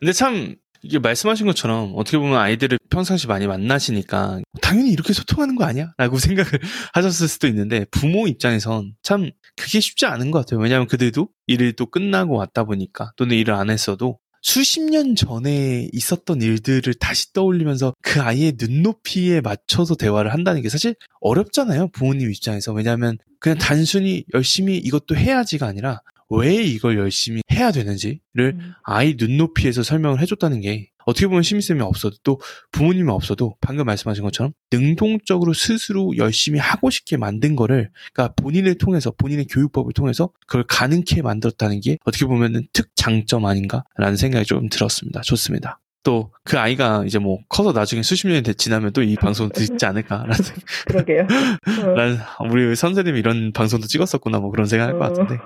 근데 참 이게 말씀하신 것처럼 어떻게 보면 아이들을 평상시 많이 만나시니까 당연히 이렇게 소통하는 거 아니야? 라고 [LAUGHS] 생각을 하셨을 수도 있는데 부모 입장에선 참 그게 쉽지 않은 것 같아요. 왜냐하면 그들도 일을 또 끝나고 왔다 보니까 또는 일을 안 했어도 수십 년 전에 있었던 일들을 다시 떠올리면서 그 아이의 눈높이에 맞춰서 대화를 한다는 게 사실 어렵잖아요. 부모님 입장에서. 왜냐하면 그냥 단순히 열심히 이것도 해야지가 아니라 왜 이걸 열심히 해야 되는지를 음. 아이 눈높이에서 설명을 해줬다는 게 어떻게 보면 심의쌤이 없어도 또 부모님이 없어도 방금 말씀하신 것처럼 능동적으로 스스로 열심히 하고 싶게 만든 거를 그러니까 본인을 통해서 본인의 교육법을 통해서 그걸 가능케 만들었다는 게 어떻게 보면은 특장점 아닌가라는 생각이 좀 들었습니다. 좋습니다. 또 그 아이가 이제 뭐 커서 나중에 수십 년이 지나면 또 이 방송 듣지 않을까라는 생각. 그러게요. [LAUGHS] 어. 난 우리 선생님이 이런 방송도 찍었었구나 뭐 그런 생각할 것 같은데.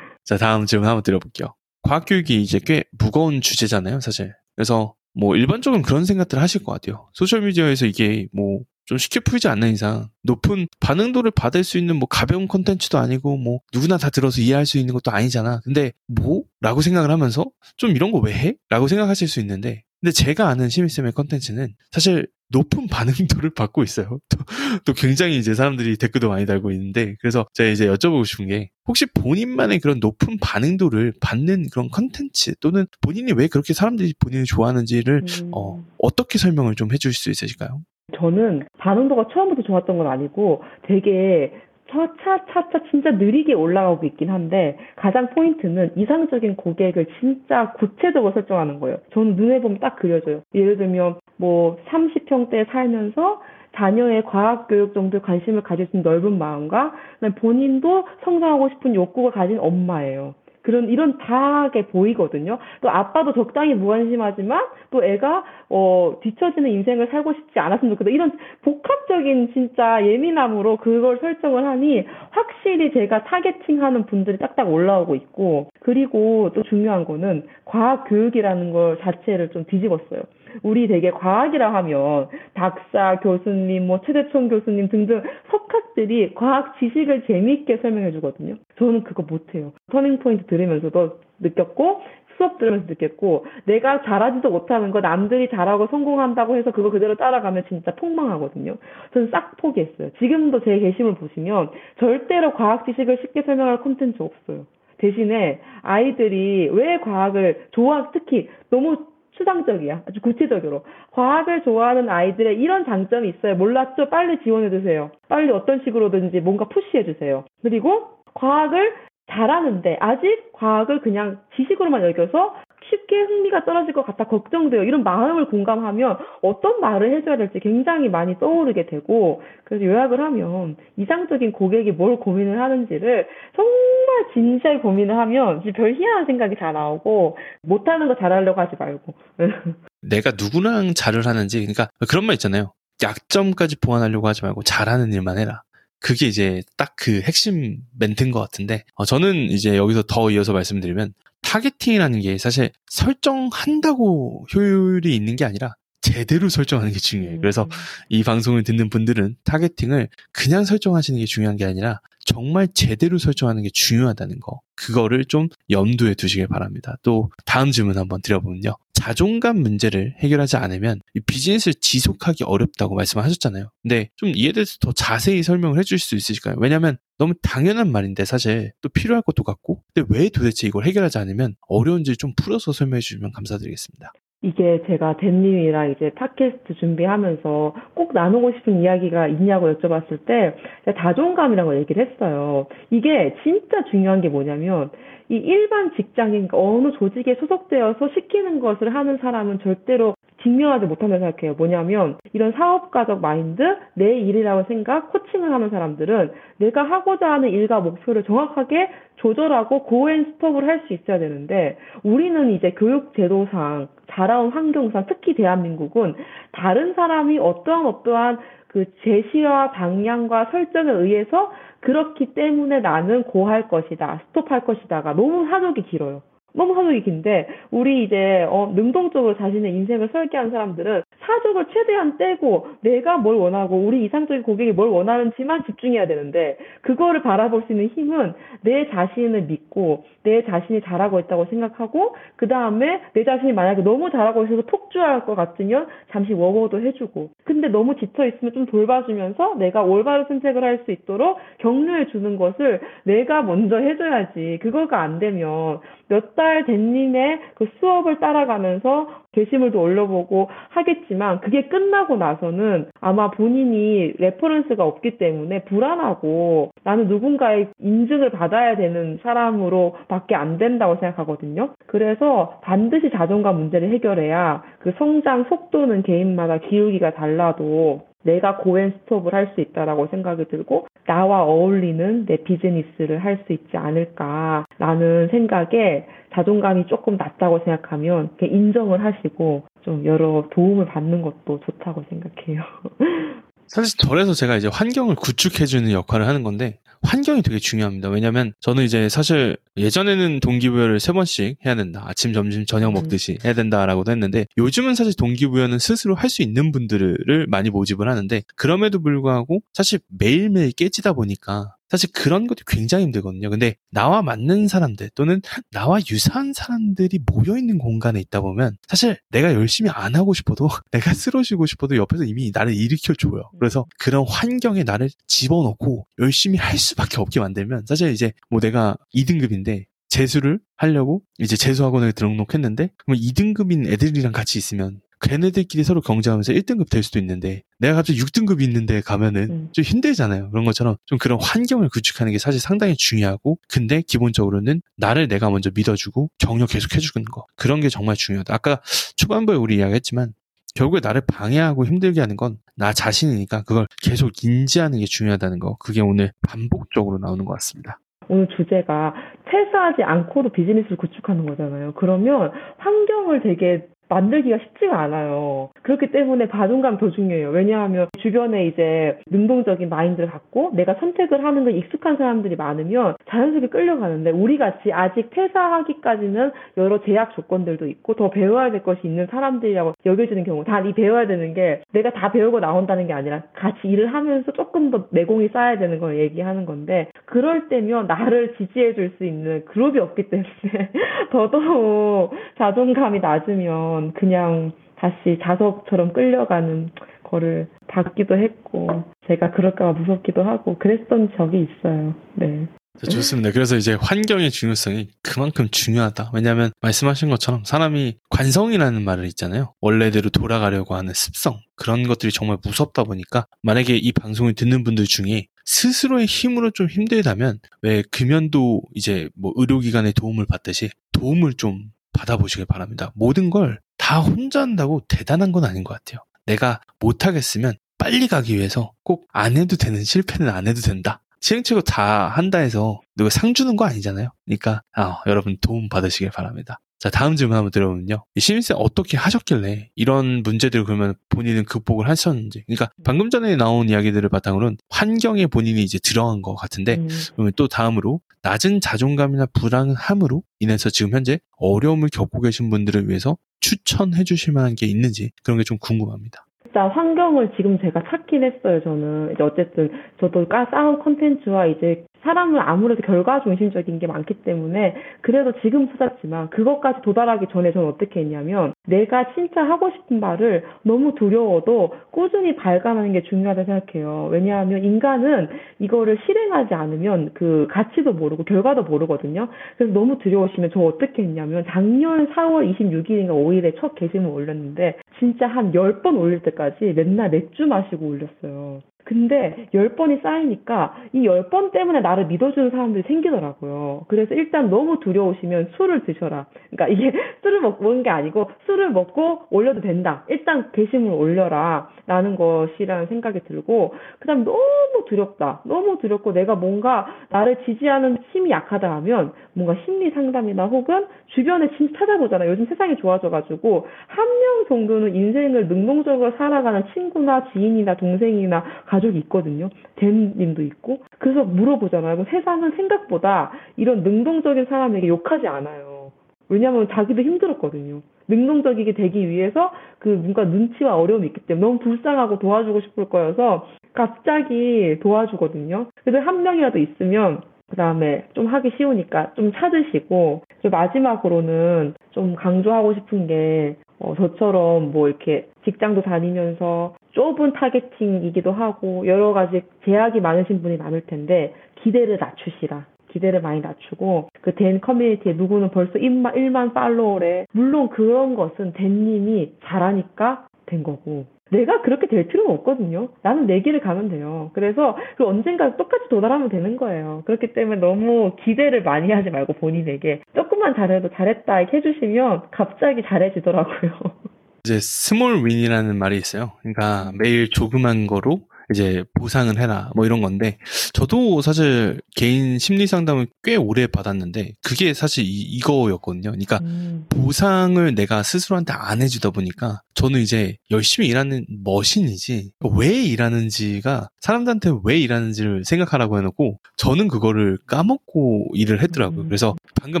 자, 다음 질문 한번 드려볼게요. 과학교육이 이제 꽤 무거운 주제잖아요, 사실. 그래서 뭐 일반적으로는 그런 생각들을 하실 것 같아요. 소셜미디어에서 이게 뭐 좀 쉽게 풀지 않는 이상 높은 반응도를 받을 수 있는 뭐 가벼운 콘텐츠도 아니고 뭐 누구나 다 들어서 이해할 수 있는 것도 아니잖아. 근데 뭐? 라고 생각을 하면서 좀 이런 거 왜 해? 라고 생각하실 수 있는데 근데 제가 아는 시미쌤의 컨텐츠는 사실 높은 반응도를 받고 있어요. [LAUGHS] 또, 또 굉장히 이제 사람들이 댓글도 많이 달고 있는데 그래서 제가 이제 여쭤보고 싶은 게 혹시 본인만의 그런 높은 반응도를 받는 그런 컨텐츠 또는 본인이 왜 그렇게 사람들이 본인을 좋아하는지를 음. 어, 어떻게 설명을 좀 해주실 수 있으실까요? 저는 반응도가 처음부터 좋았던 건 아니고 되게 차차 차차 진짜 느리게 올라가고 있긴 한데 가장 포인트는 이상적인 고객을 진짜 구체적으로 설정하는 거예요. 저는 눈에 보면 딱 그려져요. 예를 들면 뭐 30평대에 살면서 자녀의 과학교육 정도에 관심을 가질 수 있는 넓은 마음과 본인도 성장하고 싶은 욕구가 가진 엄마예요. 그런 이런 다하게 보이거든요. 또 아빠도 적당히 무관심하지만 또 애가 어 뒤처지는 인생을 살고 싶지 않았으면 좋겠다. 이런 복합적인 진짜 예민함으로 그걸 설정을 하니 확실히 제가 targeting 하는 분들이 딱딱 올라오고 있고 그리고 또 중요한 거는 과학 교육이라는 걸 자체를 좀 뒤집었어요. 우리 되게 과학이라 하면 박사 교수님, 뭐 최대총 교수님 등등 석학들이 과학 지식을 재미있게 설명해 주거든요. 저는 그거 못해요. 터닝 포인트 들으면서도 느꼈고 수업 들으면서 느꼈고 내가 잘하지도 못하는 거 남들이 잘하고 성공한다고 해서 그거 그대로 따라가면 진짜 폭망하거든요. 저는 싹 포기했어요. 지금도 제 게시물 보시면 절대로 과학 지식을 쉽게 설명할 콘텐츠 없어요. 대신에 아이들이 왜 과학을 좋아 특히 너무 추상적이야. 아주 구체적으로. 과학을 좋아하는 아이들의 이런 장점이 있어요. 몰랐죠? 빨리 지원해주세요. 빨리 어떤 식으로든지 뭔가 푸시해주세요. 그리고 과학을 잘하는데 아직 과학을 그냥 지식으로만 여겨서 쉽게 흥미가 떨어질 것 같아 걱정돼요. 이런 마음을 공감하면 어떤 말을 해줘야 될지 굉장히 많이 떠오르게 되고 그래서 요약을 하면 이상적인 고객이 뭘 고민을 하는지를 정말 진지하게 고민을 하면 별 희한한 생각이 다 나오고 못하는 거 잘하려고 하지 말고 [LAUGHS] 내가 누구랑 잘을 하는지 그러니까 그런 말 있잖아요. 약점까지 보완하려고 하지 말고 잘하는 일만 해라. 그게 이제 딱 그 핵심 멘트인 것 같은데 어, 저는 이제 여기서 더 이어서 말씀드리면 targeting이라는 게 사실 설정한다고 효율이 있는 게 아니라 제대로 설정하는 게 중요해요. 그래서 음. 이 방송을 듣는 분들은 targeting을 그냥 설정하시는 게 중요한 게 아니라 정말 제대로 설정하는 게 중요하다는 거. 그거를 좀 염두에 두시길 바랍니다. 또 다음 질문 한번 드려보면요. 자존감 문제를 해결하지 않으면 이 비즈니스를 지속하기 어렵다고 말씀하셨잖아요. 근데 좀 이에 대해서 더 자세히 설명을 해줄 수 있으실까요? 왜냐하면 너무 당연한 말인데 사실 또 필요할 것도 같고 근데 왜 도대체 이걸 해결하지 않으면 어려운지 좀 풀어서 설명해 주시면 감사드리겠습니다. 이게 제가 댄님이랑 이제 팟캐스트 준비하면서 꼭 나누고 싶은 이야기가 있냐고 여쭤봤을 때 자존감이라고 얘기를 했어요. 이게 진짜 중요한 게 뭐냐면 이 일반 직장인 그러니까 어느 조직에 소속되어서 시키는 것을 하는 사람은 절대로 직면하지 못한다고 생각해요. 뭐냐면 이런 사업가적 마인드, 내 일이라고 생각, 코칭을 하는 사람들은 내가 하고자 하는 일과 목표를 정확하게 조절하고 고앤 스톱을 할 수 있어야 되는데 우리는 이제 교육 제도상 자라온 환경상 특히 대한민국은 다른 사람이 어떠한 어떠한 그 제시와 방향과 설정에 의해서 그렇기 때문에 나는 고할 것이다, 스톱할 것이다가 너무 사족이 길어요. 너무 사족이 긴데 우리 이제 어, 능동적으로 자신의 인생을 설계한 사람들은 사족을 최대한 떼고 내가 뭘 원하고 우리 이상적인 고객이 뭘 원하는지만 집중해야 되는데 그거를 바라볼 수 있는 힘은 내 자신을 믿고 내 자신이 잘하고 있다고 생각하고 그 다음에 내 자신이 만약에 너무 잘하고 있어서 폭주할 것 같으면 잠시 워워도 해주고 근데 너무 지쳐 있으면 좀 돌봐주면서 내가 올바른 선택을 할 수 있도록 격려해 주는 것을 내가 먼저 해줘야지 그거가 안 되면 몇달 댄님의 그 수업을 따라가면서 게시물도 올려보고 하겠지만 그게 끝나고 나서는 아마 본인이 reference가 없기 때문에 불안하고 나는 누군가의 인증을 받아야 되는 사람으로 밖에 안 된다고 생각하거든요. 그래서 반드시 자존감 문제를 해결해야 그 성장 속도는 개인마다 기울기가 달라도 내가 고앤 스톱을 할 수 있다라고 생각이 들고 나와 어울리는 내 비즈니스를 할 수 있지 않을까라는 생각에 자존감이 조금 낮다고 생각하면 인정을 하시고 좀 여러 도움을 받는 것도 좋다고 생각해요. [LAUGHS] 사실 절에서 제가 이제 환경을 구축해주는 역할을 하는 건데 환경이 되게 중요합니다. 왜냐면 저는 이제 사실 예전에는 동기부여를 세 번씩 해야 된다. 아침, 점심, 저녁 먹듯이 해야 된다라고도 했는데 요즘은 사실 동기부여는 스스로 할 수 있는 분들을 많이 모집을 하는데 그럼에도 불구하고 사실 매일매일 깨지다 보니까 사실 그런 것도 굉장히 힘들거든요. 근데 나와 맞는 사람들 또는 나와 유사한 사람들이 모여있는 공간에 있다 보면 사실 내가 열심히 안 하고 싶어도 [LAUGHS] 내가 쓰러지고 싶어도 옆에서 이미 나를 일으켜줘요. 그래서 그런 환경에 나를 집어넣고 열심히 할 수밖에 없게 만들면 사실 이제 뭐 내가 2등급인데 재수를 하려고 이제 재수학원을 등록했는데 그럼 2등급인 애들이랑 같이 있으면 걔네들끼리 서로 경쟁하면서 1등급 될 수도 있는데 내가 갑자기 6등급이 있는데 가면은 음. 좀 힘들잖아요. 그런 것처럼 좀 그런 환경을 구축하는 게 사실 상당히 중요하고 근데 기본적으로는 나를 내가 먼저 믿어주고 격려 계속 해주는 거 그런 게 정말 중요하다. 아까 초반부에 우리 이야기했지만 결국에 나를 방해하고 힘들게 하는 건 나 자신이니까 그걸 계속 인지하는 게 중요하다는 거 그게 오늘 반복적으로 나오는 것 같습니다. 오늘 주제가 퇴사하지 않고도 비즈니스를 구축하는 거잖아요. 그러면 환경을 되게 만들기가 쉽지가 않아요. 그렇기 때문에 자존감 더 중요해요. 왜냐하면 주변에 이제 능동적인 마인드를 갖고 내가 선택을 하는 게 익숙한 사람들이 많으면 자연스럽게 끌려가는데 우리 같이 아직 퇴사하기까지는 여러 제약 조건들도 있고 더 배워야 될 것이 있는 사람들이라고 여겨지는 경우 다이 배워야 되는 게 내가 다 배우고 나온다는 게 아니라 같이 일을 하면서 조금 더 내공이 쌓여야 되는 걸 얘기하는 건데 그럴 때면 나를 지지해 줄 수 있는 그룹이 없기 때문에 [LAUGHS] 더더욱 자존감이 낮으면 그냥 다시 자석처럼 끌려가는 거를 받기도 했고 제가 그럴까봐 무섭기도 하고 그랬던 적이 있어요. 네. 좋습니다. 그래서 이제 환경의 중요성이 그만큼 중요하다. 왜냐하면 말씀하신 것처럼 사람이 관성이라는 말을 있잖아요. 원래대로 돌아가려고 하는 습성 그런 것들이 정말 무섭다 보니까 만약에 이 방송을 듣는 분들 중에 스스로의 힘으로 좀 힘들다면 왜 금연도 이제 뭐 의료기관의 도움을 받듯이 도움을 좀 받아보시길 바랍니다. 모든 걸 다 혼자 한다고 대단한 건 아닌 것 같아요. 내가 못하겠으면 빨리 가기 위해서 꼭 안 해도 되는 실패는 안 해도 된다. 시행착오 다 한다 해서 누가 상 주는 거 아니잖아요. 그러니까 아, 여러분 도움 받으시길 바랍니다. 자 다음 질문 한번 들어보면요. 신입생 어떻게 하셨길래 이런 문제들을 그러면 본인은 극복을 하셨는지. 그러니까 방금 전에 나온 이야기들을 바탕으로는 환경에 본인이 이제 들어간 것 같은데 음. 그러면 또 다음으로 낮은 자존감이나 불안함으로 인해서 지금 현재 어려움을 겪고 계신 분들을 위해서 추천해 주실 만한 게 있는지 그런 게 좀 궁금합니다. 진짜 환경을 지금 제가 찾긴 했어요, 저는. 이제 어쨌든 저도 까 쌓은 콘텐츠와 이제 사람은 아무래도 결과 중심적인 게 많기 때문에 그래도 지금 찾았지만 그것까지 도달하기 전에 저는 어떻게 했냐면 내가 진짜 하고 싶은 말을 너무 두려워도 꾸준히 발간하는 게 중요하다 생각해요. 왜냐하면 인간은 이거를 실행하지 않으면 그 가치도 모르고 결과도 모르거든요. 그래서 너무 두려우시면 저 어떻게 했냐면 작년 4월 26일인가 5일에 첫 게시물 올렸는데 진짜 한 10번 올릴 때까지 맨날 맥주 마시고 올렸어요. 근데 10번이 쌓이니까 이 10번 때문에 나를 믿어주는 사람들이 생기더라고요. 그래서 일단 너무 두려우시면 술을 드셔라. 그러니까 이게 [LAUGHS] 술을 먹는 게 아니고 술을 먹고 올려도 된다. 일단 게시물 올려라. 라는 것이라는 생각이 들고, 그 다음 너무 두렵다. 너무 두렵고 내가 뭔가 나를 지지하는 힘이 약하다 하면 뭔가 심리 상담이나 혹은 주변에 진짜 찾아보잖아요. 요즘 세상이 좋아져가지고 한 명 정도는 인생을 능동적으로 살아가는 친구나 지인이나 동생이나 가족이 있거든요. 댄님도 있고. 그래서 물어보잖아요. 세상은 생각보다 이런 능동적인 사람에게 욕하지 않아요. 왜냐하면 자기도 힘들었거든요. 능동적이게 되기 위해서 그 뭔가 눈치와 어려움이 있기 때문에 너무 불쌍하고 도와주고 싶을 거여서 갑자기 도와주거든요. 그래서 한 명이라도 있으면 그 다음에 좀 하기 쉬우니까 좀 찾으시고 마지막으로는 좀 강조하고 싶은 게 어, 저처럼 뭐 이렇게 직장도 다니면서 좁은 타겟팅이기도 하고 여러 가지 제약이 많으신 분이 많을 텐데 기대를 낮추시라. 기대를 많이 낮추고 그 댄 커뮤니티에 누구는 벌써 1만, 1만 팔로워래. 물론 그런 것은 댄님이 잘하니까 된 거고 내가 그렇게 될 필요는 없거든요. 나는 내 길을 가면 돼요. 그래서 그 언젠가 똑같이 도달하면 되는 거예요. 그렇기 때문에 너무 기대를 많이 하지 말고 본인에게 조금만 잘해도 잘했다 이렇게 해주시면 갑자기 잘해지더라고요. [LAUGHS] 이제 small win이라는 말이 있어요. 그러니까 매일 조그만 거로 이제 보상을 해라 뭐 이런 건데 저도 사실 개인 심리 상담을 꽤 오래 받았는데 그게 사실 이, 거였거든요 그러니까 음, 보상을 내가 스스로한테 안 해주다 보니까 저는 이제 열심히 일하는 machine이지 왜 일하는지가 사람들한테 왜 일하는지를 생각하라고 해놓고 저는 그거를 까먹고 일을 했더라고요. 음. 그래서 방금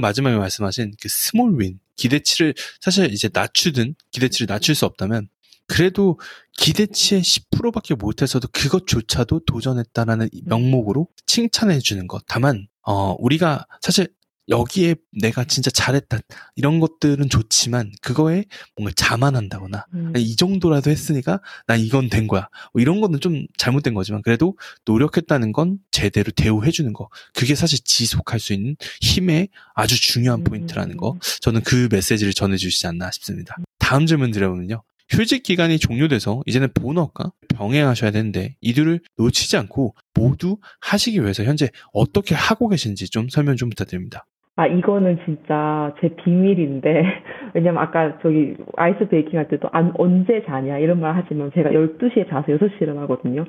마지막에 말씀하신 그 small win 기대치를 사실 이제 낮추든 기대치를 낮출 수 없다면 그래도 기대치의 10%밖에 못해서도 그것조차도 도전했다라는 이 명목으로 칭찬해 주는 것. 다만 어 우리가 사실 여기에 내가 진짜 잘했다 이런 것들은 좋지만 그거에 뭔가 자만한다거나 음. 이 정도라도 했으니까 난 이건 된 거야. 뭐 이런 거는 좀 잘못된 거지만 그래도 노력했다는 건 제대로 대우해 주는 거. 그게 사실 지속할 수 있는 힘의 아주 중요한 음. 포인트라는 거. 저는 그 메시지를 전해 주시지 않나 싶습니다. 다음 질문 드려보면요. 휴직 기간이 종료돼서 이제는 본업과 병행하셔야 되는데 이들을 놓치지 않고 모두 하시기 위해서 현재 어떻게 하고 계신지 좀 설명 좀 부탁드립니다. 아, 이거는 진짜 제 비밀인데, [LAUGHS] 왜냐면 아까 저기 ice breaking 할 때도 안, 언제 자냐 이런 말 하지만 제가 12시에 자서 6시에 일어나거든요.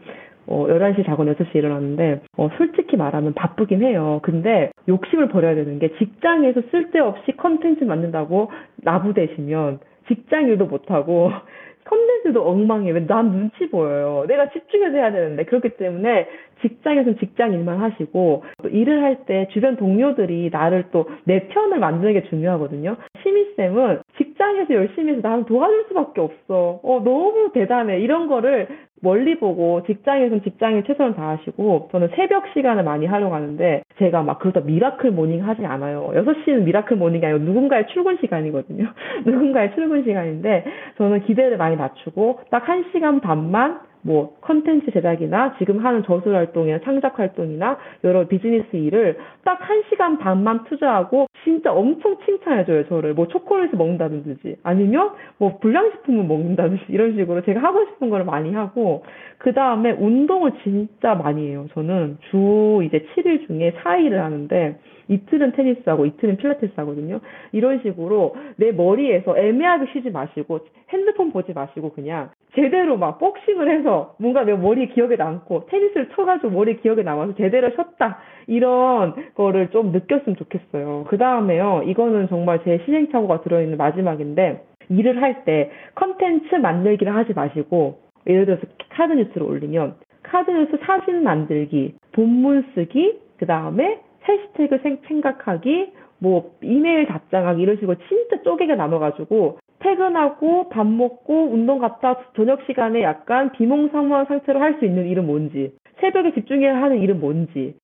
어, 11시에 자고 6시에 일어났는데, 어, 솔직히 말하면 바쁘긴 해요. 근데 욕심을 버려야 되는 게 직장에서 쓸데없이 컨텐츠 만든다고 나부대시면 직장 일도 못하고 [LAUGHS] 컨텐츠도 엉망이에요. 난 눈치 보여요. 내가 집중해서 해야 되는데. 그렇기 때문에 직장에서는 직장 일만 하시고 또 일을 할 때 주변 동료들이 나를 또 내 편을 만드는 게 중요하거든요. 시미쌤은 직장에서 열심히 해서 나를 도와줄 수밖에 없어. 어, 너무 대단해. 이런 거를 멀리 보고 직장에서는 직장에 최선을 다하시고 저는 새벽 시간을 많이 활용하는데 제가 막 그러다 miracle morning 하지 않아요. 6시는 miracle morning이 아니고 누군가의 출근 시간이거든요. [LAUGHS] 누군가의 출근 시간인데 저는 기대를 많이 낮추고 딱 1시간 반만 뭐 컨텐츠 제작이나 지금 하는 저술 활동이나 창작 활동이나 여러 비즈니스 일을 딱 1시간 반만 투자하고 진짜 엄청 칭찬해줘요 저를. 뭐 초콜릿을 먹는다든지 아니면 뭐 불량식품을 먹는다든지 이런 식으로 제가 하고 싶은 걸 많이 하고 그 다음에 운동을 진짜 많이 해요 저는. 주 이제 7일 중에 4일을 하는데 이틀은 테니스하고 이틀은 필라테스 하거든요. 이런 식으로 내 머리에서 애매하게 쉬지 마시고 핸드폰 보지 마시고 그냥 제대로 막 복싱을 해서 뭔가 내 머리 기억에 남고 테니스를 쳐가지고 머리 기억에 남아서 제대로 쉬었다 이런 거를 좀 느꼈으면 좋겠어요. 그 다음에요. 이거는 정말 제 시행착오가 들어있는 마지막인데 일을 할 때 컨텐츠 만들기를 하지 마시고 예를 들어서 카드 뉴스를 올리면 카드 뉴스 사진 만들기, 본문 쓰기, 그 다음에 해시태그 생각하기, 뭐 이메일 답장하기 이런 식으로 진짜 쪼개게 나눠가지고 퇴근하고 밥 먹고 운동 갔다 저녁 시간에 약간 비몽사몽한 상태로 할 수 있는 일은 뭔지 새벽에 집중해야 하는 일은 뭔지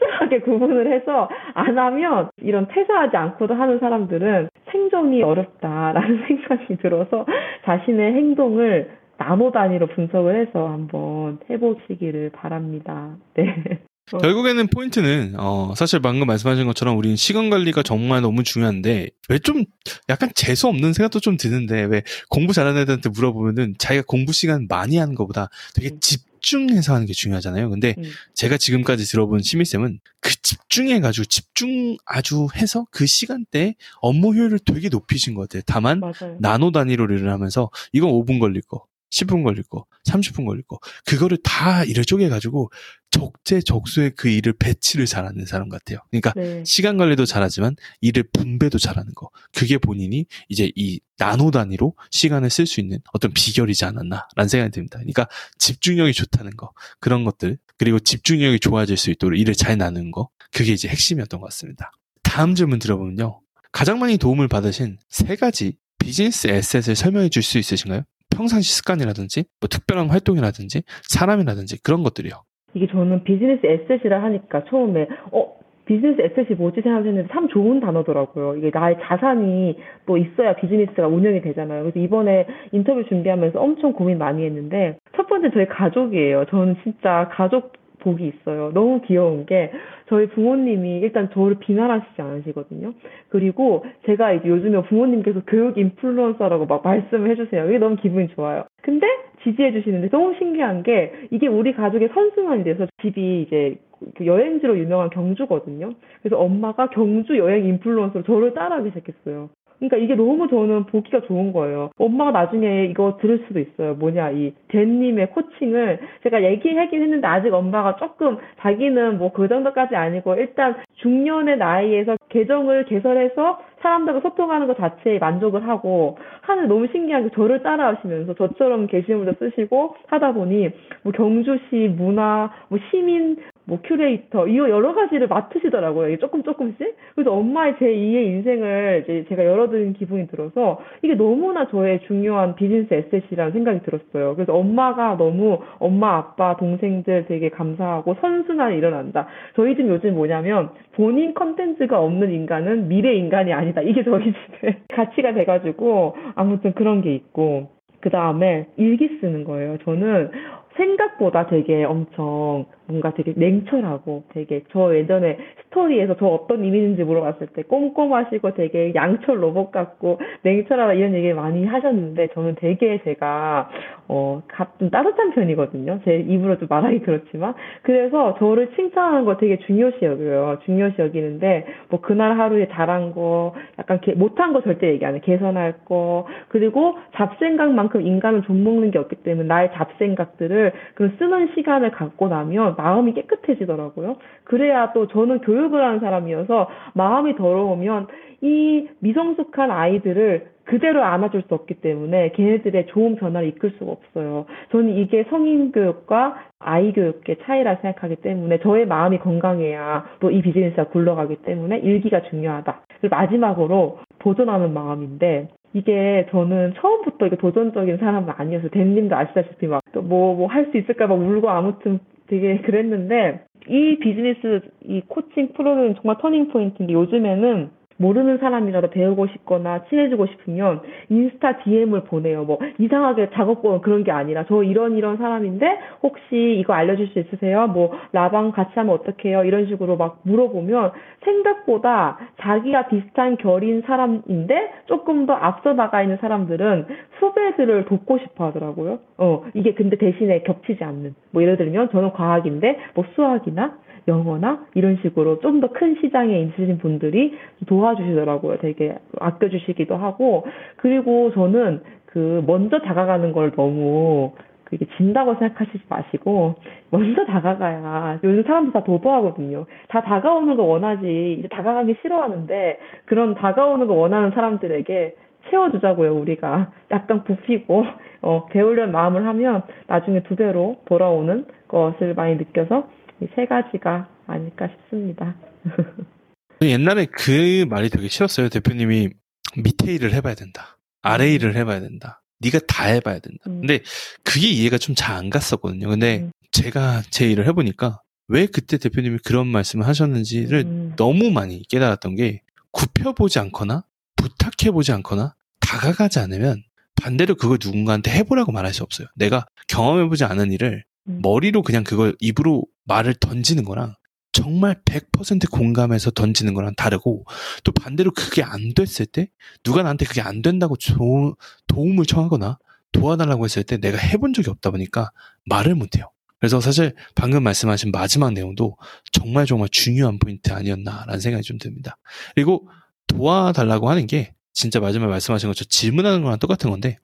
철저하게 [LAUGHS] 구분을 해서 안 하면 이런 퇴사하지 않고도 하는 사람들은 생존이 어렵다라는 [LAUGHS] 생각이 들어서 자신의 행동을 나노 단위로 분석을 해서 한번 해보시기를 바랍니다. 네. 어. 결국에는 포인트는 어, 사실 방금 말씀하신 것처럼 우리는 시간 관리가 정말 너무 중요한데 왜 좀 약간 재수 없는 생각도 좀 드는데 왜 공부 잘하는 애들한테 물어보면은 자기가 공부 시간 많이 하는 것보다 되게 음. 집중해서 하는 게 중요하잖아요. 근데 음. 제가 지금까지 들어본 시미쌤은 그 집중해가지고 집중 아주 해서 그 시간대에 업무 효율을 되게 높이신 것 같아요. 다만 맞아요. 나노 단위로 일을 하면서 이건 5분 걸릴 거, 10분 걸릴 거, 30분 걸릴 거. 그거를 다 일을 쪼개가지고 적재적소에 그 일을 배치를 잘하는 사람 같아요. 그러니까 네. 시간 관리도 잘하지만 일을 분배도 잘하는 거. 그게 본인이 이제 이 나노 단위로 시간을 쓸 수 있는 어떤 비결이지 않았나라는 생각이 듭니다. 그러니까 집중력이 좋다는 거. 그런 것들. 그리고 집중력이 좋아질 수 있도록 일을 잘 나누는 거. 그게 이제 핵심이었던 것 같습니다. 다음 질문 드려보면요. 가장 많이 도움을 받으신 세 가지 비즈니스 asset을 설명해 줄 수 있으신가요? 평상시 습관이라든지 뭐 특별한 활동이라든지 사람이라든지 그런 것들이요. 이게 저는 비즈니스 asset이라 하니까 처음에 어 비즈니스 asset이 뭐지 생각했는데 참 좋은 단어더라고요. 이게 나의 자산이 또 있어야 비즈니스가 운영이 되잖아요. 그래서 이번에 인터뷰 준비하면서 엄청 고민 많이 했는데 첫 번째 저희 가족이에요. 저는 진짜 가족 복이 있어요. 너무 귀여운 게 저희 부모님이 일단 저를 비난하시지 않으시거든요. 그리고 제가 이제 요즘에 부모님께서 교육 인플루언서라고 막 말씀을 해주세요. 이게 너무 기분이 좋아요. 근데 지지해 주시는데 너무 신기한 게 이게 우리 가족의 선순환이 돼서 집이 이제 그 여행지로 유명한 경주거든요. 그래서 엄마가 경주 여행 인플루언서로 저를 따라하기 시작했어요. 그러니까 이게 너무 저는 보기가 좋은 거예요. 엄마가 나중에 이거 들을 수도 있어요. 뭐냐, 이 댄님의 코칭을 제가 얘기하긴 했는데 아직 엄마가 조금 자기는 뭐 그 정도까지 아니고 일단 중년의 나이에서 계정을 개설해서 사람들과 소통하는 것 자체에 만족을 하고 하는 너무 신기한 게 저를 따라하시면서 저처럼 게시물도 쓰시고 하다 보니 뭐 경주시 문화, 뭐 시민, 뭐 큐레이터 이거 여러 가지를 맡으시더라고요. 조금 조금씩. 그래서 엄마의 제 2의 인생을 이제 제가 열어드린 기분이 들어서 이게 너무나 저의 중요한 비즈니스 asset이라는 생각이 들었어요. 그래서 엄마가 너무 엄마, 아빠, 동생들 되게 감사하고 선순환이 일어난다. 저희 집 요즘 뭐냐면 본인 컨텐츠가 없는 인간은 미래 인간이 아니다. 이게 저희 집의 [LAUGHS] 가치가 돼가지고 아무튼 그런 게 있고 그 다음에 일기 쓰는 거예요. 저는 생각보다 되게 엄청 뭔가 되게 냉철하고 되게 저 예전에 스토리에서 저 어떤 이미지인지 물어봤을 때 꼼꼼하시고 되게 양철 로봇 같고 냉철하다 이런 얘기 많이 하셨는데 저는 되게 제가 어 좀 따뜻한 편이거든요. 제 입으로 좀 말하기 그렇지만 그래서 저를 칭찬하는 거 되게 중요시 여겨요. 중요시 여기는데 뭐 그날 하루에 잘한 거 약간 개, 못한 거 절대 얘기 안 해. 개선할 거 그리고 잡생각만큼 인간은 좀 먹는 게 없기 때문에 나의 잡생각들을 그 쓰는 시간을 갖고 나면 마음이 깨끗해지더라고요. 그래야 또 저는 교육을 하는 사람이어서 마음이 더러우면 이 미성숙한 아이들을 그대로 안아줄 수 없기 때문에 걔네들의 좋은 변화를 이끌 수가 없어요. 저는 이게 성인 교육과 아이 교육의 차이라 생각하기 때문에 저의 마음이 건강해야 또 이 비즈니스가 굴러가기 때문에 일기가 중요하다. 그리고 마지막으로 도전하는 마음인데 이게 저는 처음부터 이게 도전적인 사람은 아니어서 댄님도 아시다시피 막 또 뭐 뭐 할 수 있을까 막 울고 아무튼 되게 그랬는데 이 비즈니스 이 코칭 프로는 정말 터닝 포인트인데 요즘에는 모르는 사람이라도 배우고 싶거나 친해지고 싶으면 인스타 DM을 보내요. 뭐 이상하게 작업 거는 그런 게 아니라 저 이런 이런 사람인데 혹시 이거 알려줄 수 있으세요? 뭐 라방 같이 하면 어떡해요? 이런 식으로 막 물어보면 생각보다 자기가 비슷한 결인 사람인데 조금 더 앞서 나가 있는 사람들은 후배들을 돕고 싶어 하더라고요. 어, 이게 근데 대신에 겹치지 않는. 뭐 예를 들면 저는 과학인데 뭐 수학이나 영어나 이런 식으로 좀 더 큰 시장에 있으신 분들이 도와주시더라고요. 되게 아껴주시기도 하고. 그리고 저는 그 먼저 다가가는 걸 너무 그게 진다고 생각하시지 마시고 먼저 다가가야 요즘 사람들 다 도도하거든요. 다 다가오는 거 원하지 이제 다가가기 싫어하는데 그런 다가오는 거 원하는 사람들에게 채워주자고요 우리가 약간 굽히고 어, 배우려는 마음을 하면 나중에 두 배로 돌아오는 것을 많이 느껴서 이 세 가지가 아닐까 싶습니다. [LAUGHS] 옛날에 그 말이 되게 싫었어요. 대표님이 밑에 일을 해봐야 된다. 아래 일을 해봐야 된다. 네가 다 해봐야 된다. 음. 근데 그게 이해가 좀 잘 안 갔었거든요. 근데 음. 제가 제 일을 해보니까 왜 그때 대표님이 그런 말씀을 하셨는지를 음. 너무 많이 깨달았던 게 굽혀보지 않거나 부탁해보지 않거나 다가가지 않으면 반대로 그걸 누군가한테 해보라고 말할 수 없어요. 내가 경험해보지 않은 일을 음. 머리로 그냥 그걸 입으로 말을 던지는 거랑 정말 100% 공감해서 던지는 거랑 다르고 또 반대로 그게 안 됐을 때 누가 나한테 그게 안 된다고 조- 도움을 청하거나 도와달라고 했을 때 내가 해본 적이 없다 보니까 말을 못해요. 그래서 사실 방금 말씀하신 마지막 내용도 정말 정말 중요한 포인트 아니었나라는 생각이 좀 듭니다. 그리고 도와달라고 하는 게 진짜 마지막에 말씀하신 것처럼 질문하는 거랑 똑같은 건데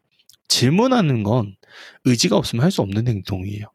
질문하는 건 의지가 없으면 할 수 없는 행동이에요.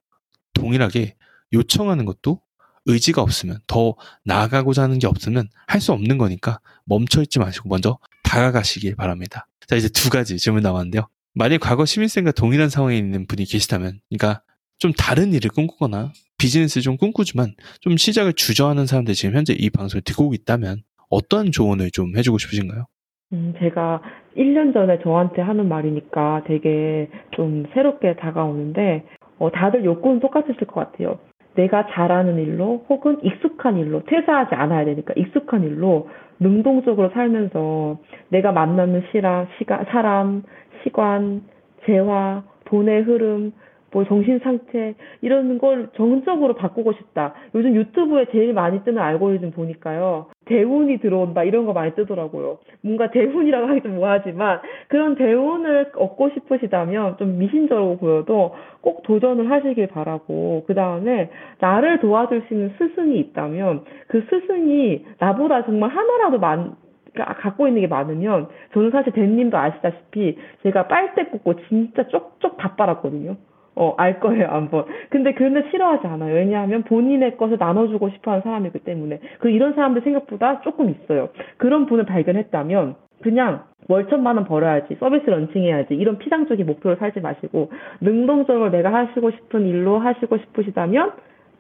동일하게 요청하는 것도 의지가 없으면 더 나아가고자 하는 게 없으면 할 수 없는 거니까 멈춰 있지 마시고 먼저 다가가시길 바랍니다. 자 이제 두 가지 질문 나왔는데요. 만약 과거 시민쌤과 동일한 상황에 있는 분이 계시다면, 그러니까 좀 다른 일을 꿈꾸거나 비즈니스 좀 꿈꾸지만 좀 시작을 주저하는 사람들 지금 현재 이 방송을 듣고 있다면 어떤 조언을 좀 해주고 싶으신가요? 음, 제가 1년 전에 저한테 하는 말이니까 되게 좀 새롭게 다가오는데, 어, 다들 욕구는 똑같으실 것 같아요. 내가 잘하는 일로 혹은 익숙한 일로 퇴사하지 않아야 되니까 익숙한 일로 능동적으로 살면서 내가 만나는 시라, 시가, 사람, 시관, 재화, 돈의 흐름, 뭐 정신 상태 이런 걸 정적으로 바꾸고 싶다. 요즘 유튜브에 제일 많이 뜨는 알고리즘 보니까요. 대운이 들어온다 이런 거 많이 뜨더라고요. 뭔가 대운이라고 하기 좀 뭐하지만 그런 대운을 얻고 싶으시다면 좀 미신적으로 보여도 꼭 도전을 하시길 바라고 그 다음에 나를 도와줄 수 있는 스승이 있다면 그 스승이 나보다 정말 하나라도 많 가- 갖고 있는 게 많으면 저는 사실 댄님도 아시다시피 제가 빨대 꽂고 진짜 쪽쪽 다 빨았거든요. 어, 알 거예요, 한번. 근데 근데 싫어하지 않아요. 왜냐하면 본인의 것을 나눠주고 싶어 하는 사람이기 때문에. 그 이런 사람들 생각보다 조금 있어요. 그런 분을 발견했다면, 그냥 월 천만 원 벌어야지, 서비스 런칭해야지, 이런 피상적인 목표를 살지 마시고, 능동적으로 내가 하시고 싶은 일로 하시고 싶으시다면,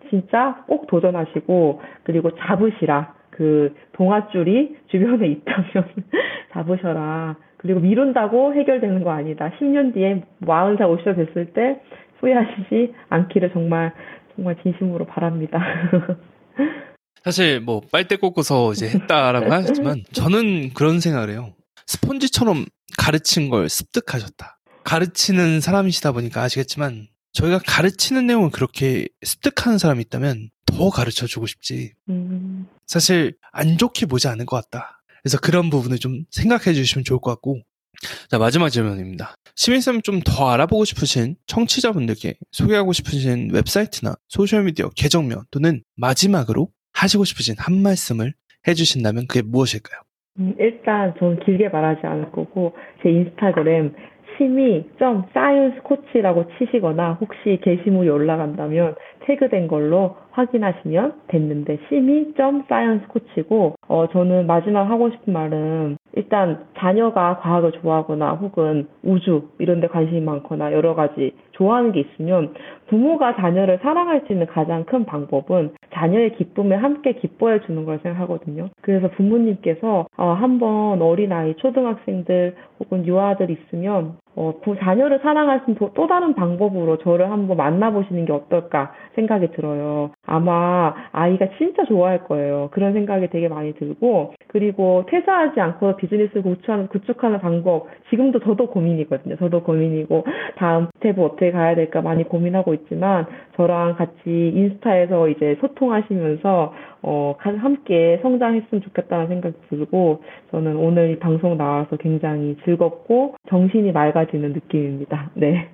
진짜 꼭 도전하시고, 그리고 잡으시라. 그 동아줄이 주변에 있다면 [LAUGHS] 잡으셔라. 그리고 미룬다고 해결되는 거 아니다. 10년 뒤에 40살, 50살 됐을 때 후회하시지 않기를 정말 정말 진심으로 바랍니다. [LAUGHS] 사실 뭐 빨대 꽂고서 이제 했다라고 하셨지만 저는 그런 생각을 해요. 스폰지처럼 가르친 걸 습득하셨다. 가르치는 사람이시다 보니까 아시겠지만 저희가 가르치는 내용을 그렇게 습득하는 사람이 있다면 더 가르쳐 주고 싶지. 음, 사실 안 좋게 보지 않을 것 같다. 그래서 그런 부분을 좀 생각해 주시면 좋을 것 같고. 자, 마지막 질문입니다. 시미쌤 좀 더 알아보고 싶으신 청취자분들께 소개하고 싶으신 웹사이트나 소셜미디어 계정명 또는 마지막으로 하시고 싶으신 한 말씀을 해주신다면 그게 무엇일까요? 음, 일단 전 길게 말하지 않을 거고 제 인스타그램 심의.science 코치라고 치시거나 혹시 게시물이 올라간다면 태그된 걸로 확인하시면 됐는데 심의.science 코치고 어 저는 마지막 하고 싶은 말은 일단 자녀가 과학을 좋아하거나 혹은 우주 이런 데 관심이 많거나 여러 가지 좋아하는 게 있으면 부모가 자녀를 사랑할 수 있는 가장 큰 방법은 자녀의 기쁨에 함께 기뻐해 주는 걸 생각하거든요. 그래서 부모님께서 어, 한번 어린아이, 초등학생들 혹은 유아들 있으면 어, 부- 자녀를 사랑할 수 있는 또- 또 다른 방법으로 저를 한번 만나보시는 게 어떨까 생각이 들어요. 아마 아이가 진짜 좋아할 거예요. 그런 생각이 되게 많이 들고 그리고 퇴사하지 않고 비즈니스를 구축하는, 구축하는 방법 지금도 저도 고민이거든요. 저도 고민이고 다음 스텝을 어떻게 가야 될까 많이 고민하고 있지만 저랑 같이 인스타에서 이제 소통하시면서 어, 가- 함께 성장했으면 좋겠다는 생각이 들고 저는 오늘 이 방송 나와서 굉장히 즐겁고 정신이 맑아지는 느낌입니다. 네.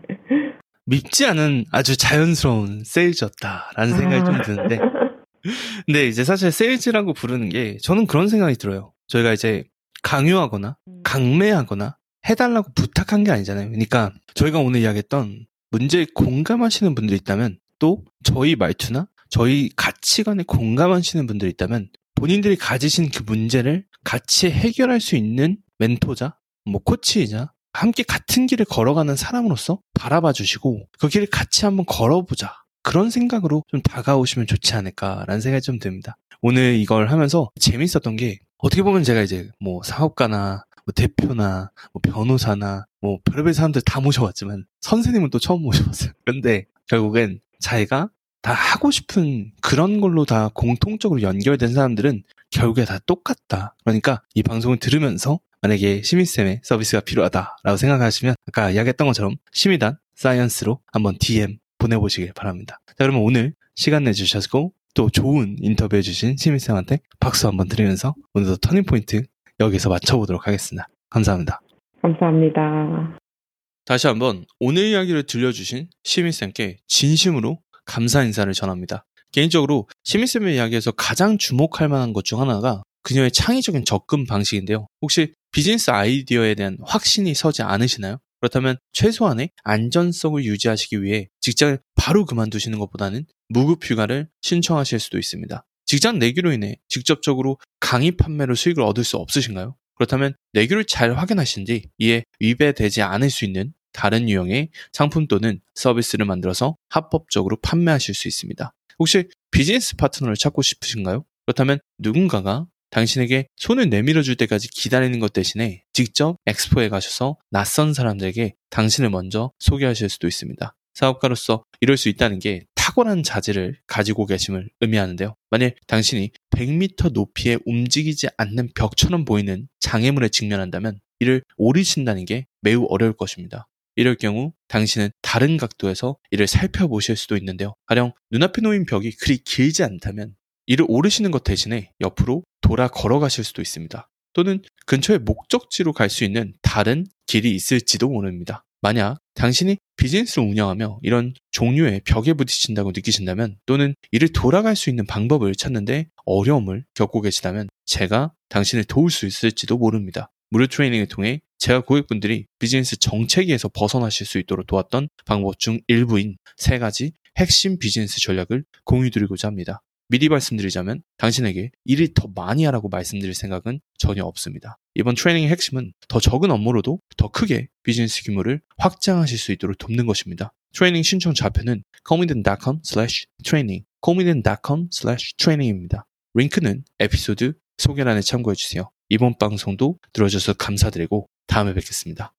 믿지 않은 아주 자연스러운 세일즈였다라는 생각이 좀 드는데 [LAUGHS] 근데 이제 사실 세일즈라고 부르는 게 저는 그런 생각이 들어요. 저희가 이제 강요하거나 강매하거나 해달라고 부탁한 게 아니잖아요. 그러니까 저희가 오늘 이야기했던 문제에 공감하시는 분들이 있다면 또 저희 말투나 저희 가치관에 공감하시는 분들이 있다면 본인들이 가지신 그 문제를 같이 해결할 수 있는 멘토자, 뭐 코치이자 함께 같은 길을 걸어가는 사람으로서 바라봐 주시고 그 길을 같이 한번 걸어보자. 그런 생각으로 좀 다가오시면 좋지 않을까라는 생각이 좀 듭니다. 오늘 이걸 하면서 재밌었던 게 어떻게 보면 제가 이제 뭐 사업가나 뭐 대표나 뭐 변호사나 뭐 별의별 사람들 다 모셔봤지만 선생님은 또 처음 모셔봤어요. 그런데 결국엔 자기가 다 하고 싶은 그런 걸로 다 공통적으로 연결된 사람들은 결국에 다 똑같다. 그러니까 이 방송을 들으면서 만약에 시민쌤의 서비스가 필요하다라고 생각하시면 아까 이야기했던 것처럼 시민단 사이언스로 한번 DM 보내보시길 바랍니다. 자 그러면 오늘 시간 내주셔서 또 좋은 인터뷰 해주신 시민쌤한테 박수 한번 드리면서 오늘도 터닝포인트 여기서 마쳐보도록 하겠습니다. 감사합니다. 감사합니다. 다시 한번 오늘 이야기를 들려주신 시민쌤께 진심으로 감사 인사를 전합니다. 개인적으로 시민쌤의 이야기에서 가장 주목할 만한 것 중 하나가 그녀의 창의적인 접근 방식인데요. 혹시 비즈니스 아이디어에 대한 확신이 서지 않으시나요? 그렇다면 최소한의 안전성을 유지하시기 위해 직장을 바로 그만두시는 것보다는 무급 휴가를 신청하실 수도 있습니다. 직장 내기로 인해 직접적으로 강의 판매로 수익을 얻을 수 없으신가요? 그렇다면 내규를 잘 확인하신 뒤 이에 위배되지 않을 수 있는 다른 유형의 상품 또는 서비스를 만들어서 합법적으로 판매하실 수 있습니다. 혹시 비즈니스 파트너를 찾고 싶으신가요? 그렇다면 누군가가 당신에게 손을 내밀어 줄 때까지 기다리는 것 대신에 직접 엑스포에 가셔서 낯선 사람들에게 당신을 먼저 소개하실 수도 있습니다. 사업가로서 이럴 수 있다는 게 탁월한 자질을 가지고 계심을 의미하는데요. 만일 당신이 100m 높이에 움직이지 않는 벽처럼 보이는 장애물에 직면한다면 이를 오리신다는 게 매우 어려울 것입니다. 이럴 경우 당신은 다른 각도에서 이를 살펴보실 수도 있는데요. 가령 눈앞에 놓인 벽이 그리 길지 않다면 이를 오르시는 것 대신에 옆으로 돌아 걸어가실 수도 있습니다. 또는 근처에 목적지로 갈 수 있는 다른 길이 있을지도 모릅니다. 만약 당신이 비즈니스를 운영하며 이런 종류의 벽에 부딪힌다고 느끼신다면 또는 이를 돌아갈 수 있는 방법을 찾는데 어려움을 겪고 계시다면 제가 당신을 도울 수 있을지도 모릅니다. 무료 트레이닝을 통해 제가 고객분들이 비즈니스 정체기에서 벗어나실 수 있도록 도왔던 방법 중 일부인 세 가지 핵심 비즈니스 전략을 공유드리고자 합니다. 미리 말씀드리자면 당신에게 일을 더 많이 하라고 말씀드릴 생각은 전혀 없습니다. 이번 트레이닝의 핵심은 더 적은 업무로도 더 크게 비즈니스 규모를 확장하실 수 있도록 돕는 것입니다. 트레이닝 신청 좌표는 comiden.com training comeden.com training입니다. 링크는 에피소드 소개란에 참고해 주세요. 이번 방송도 들어줘서 감사드리고 다음에 뵙겠습니다.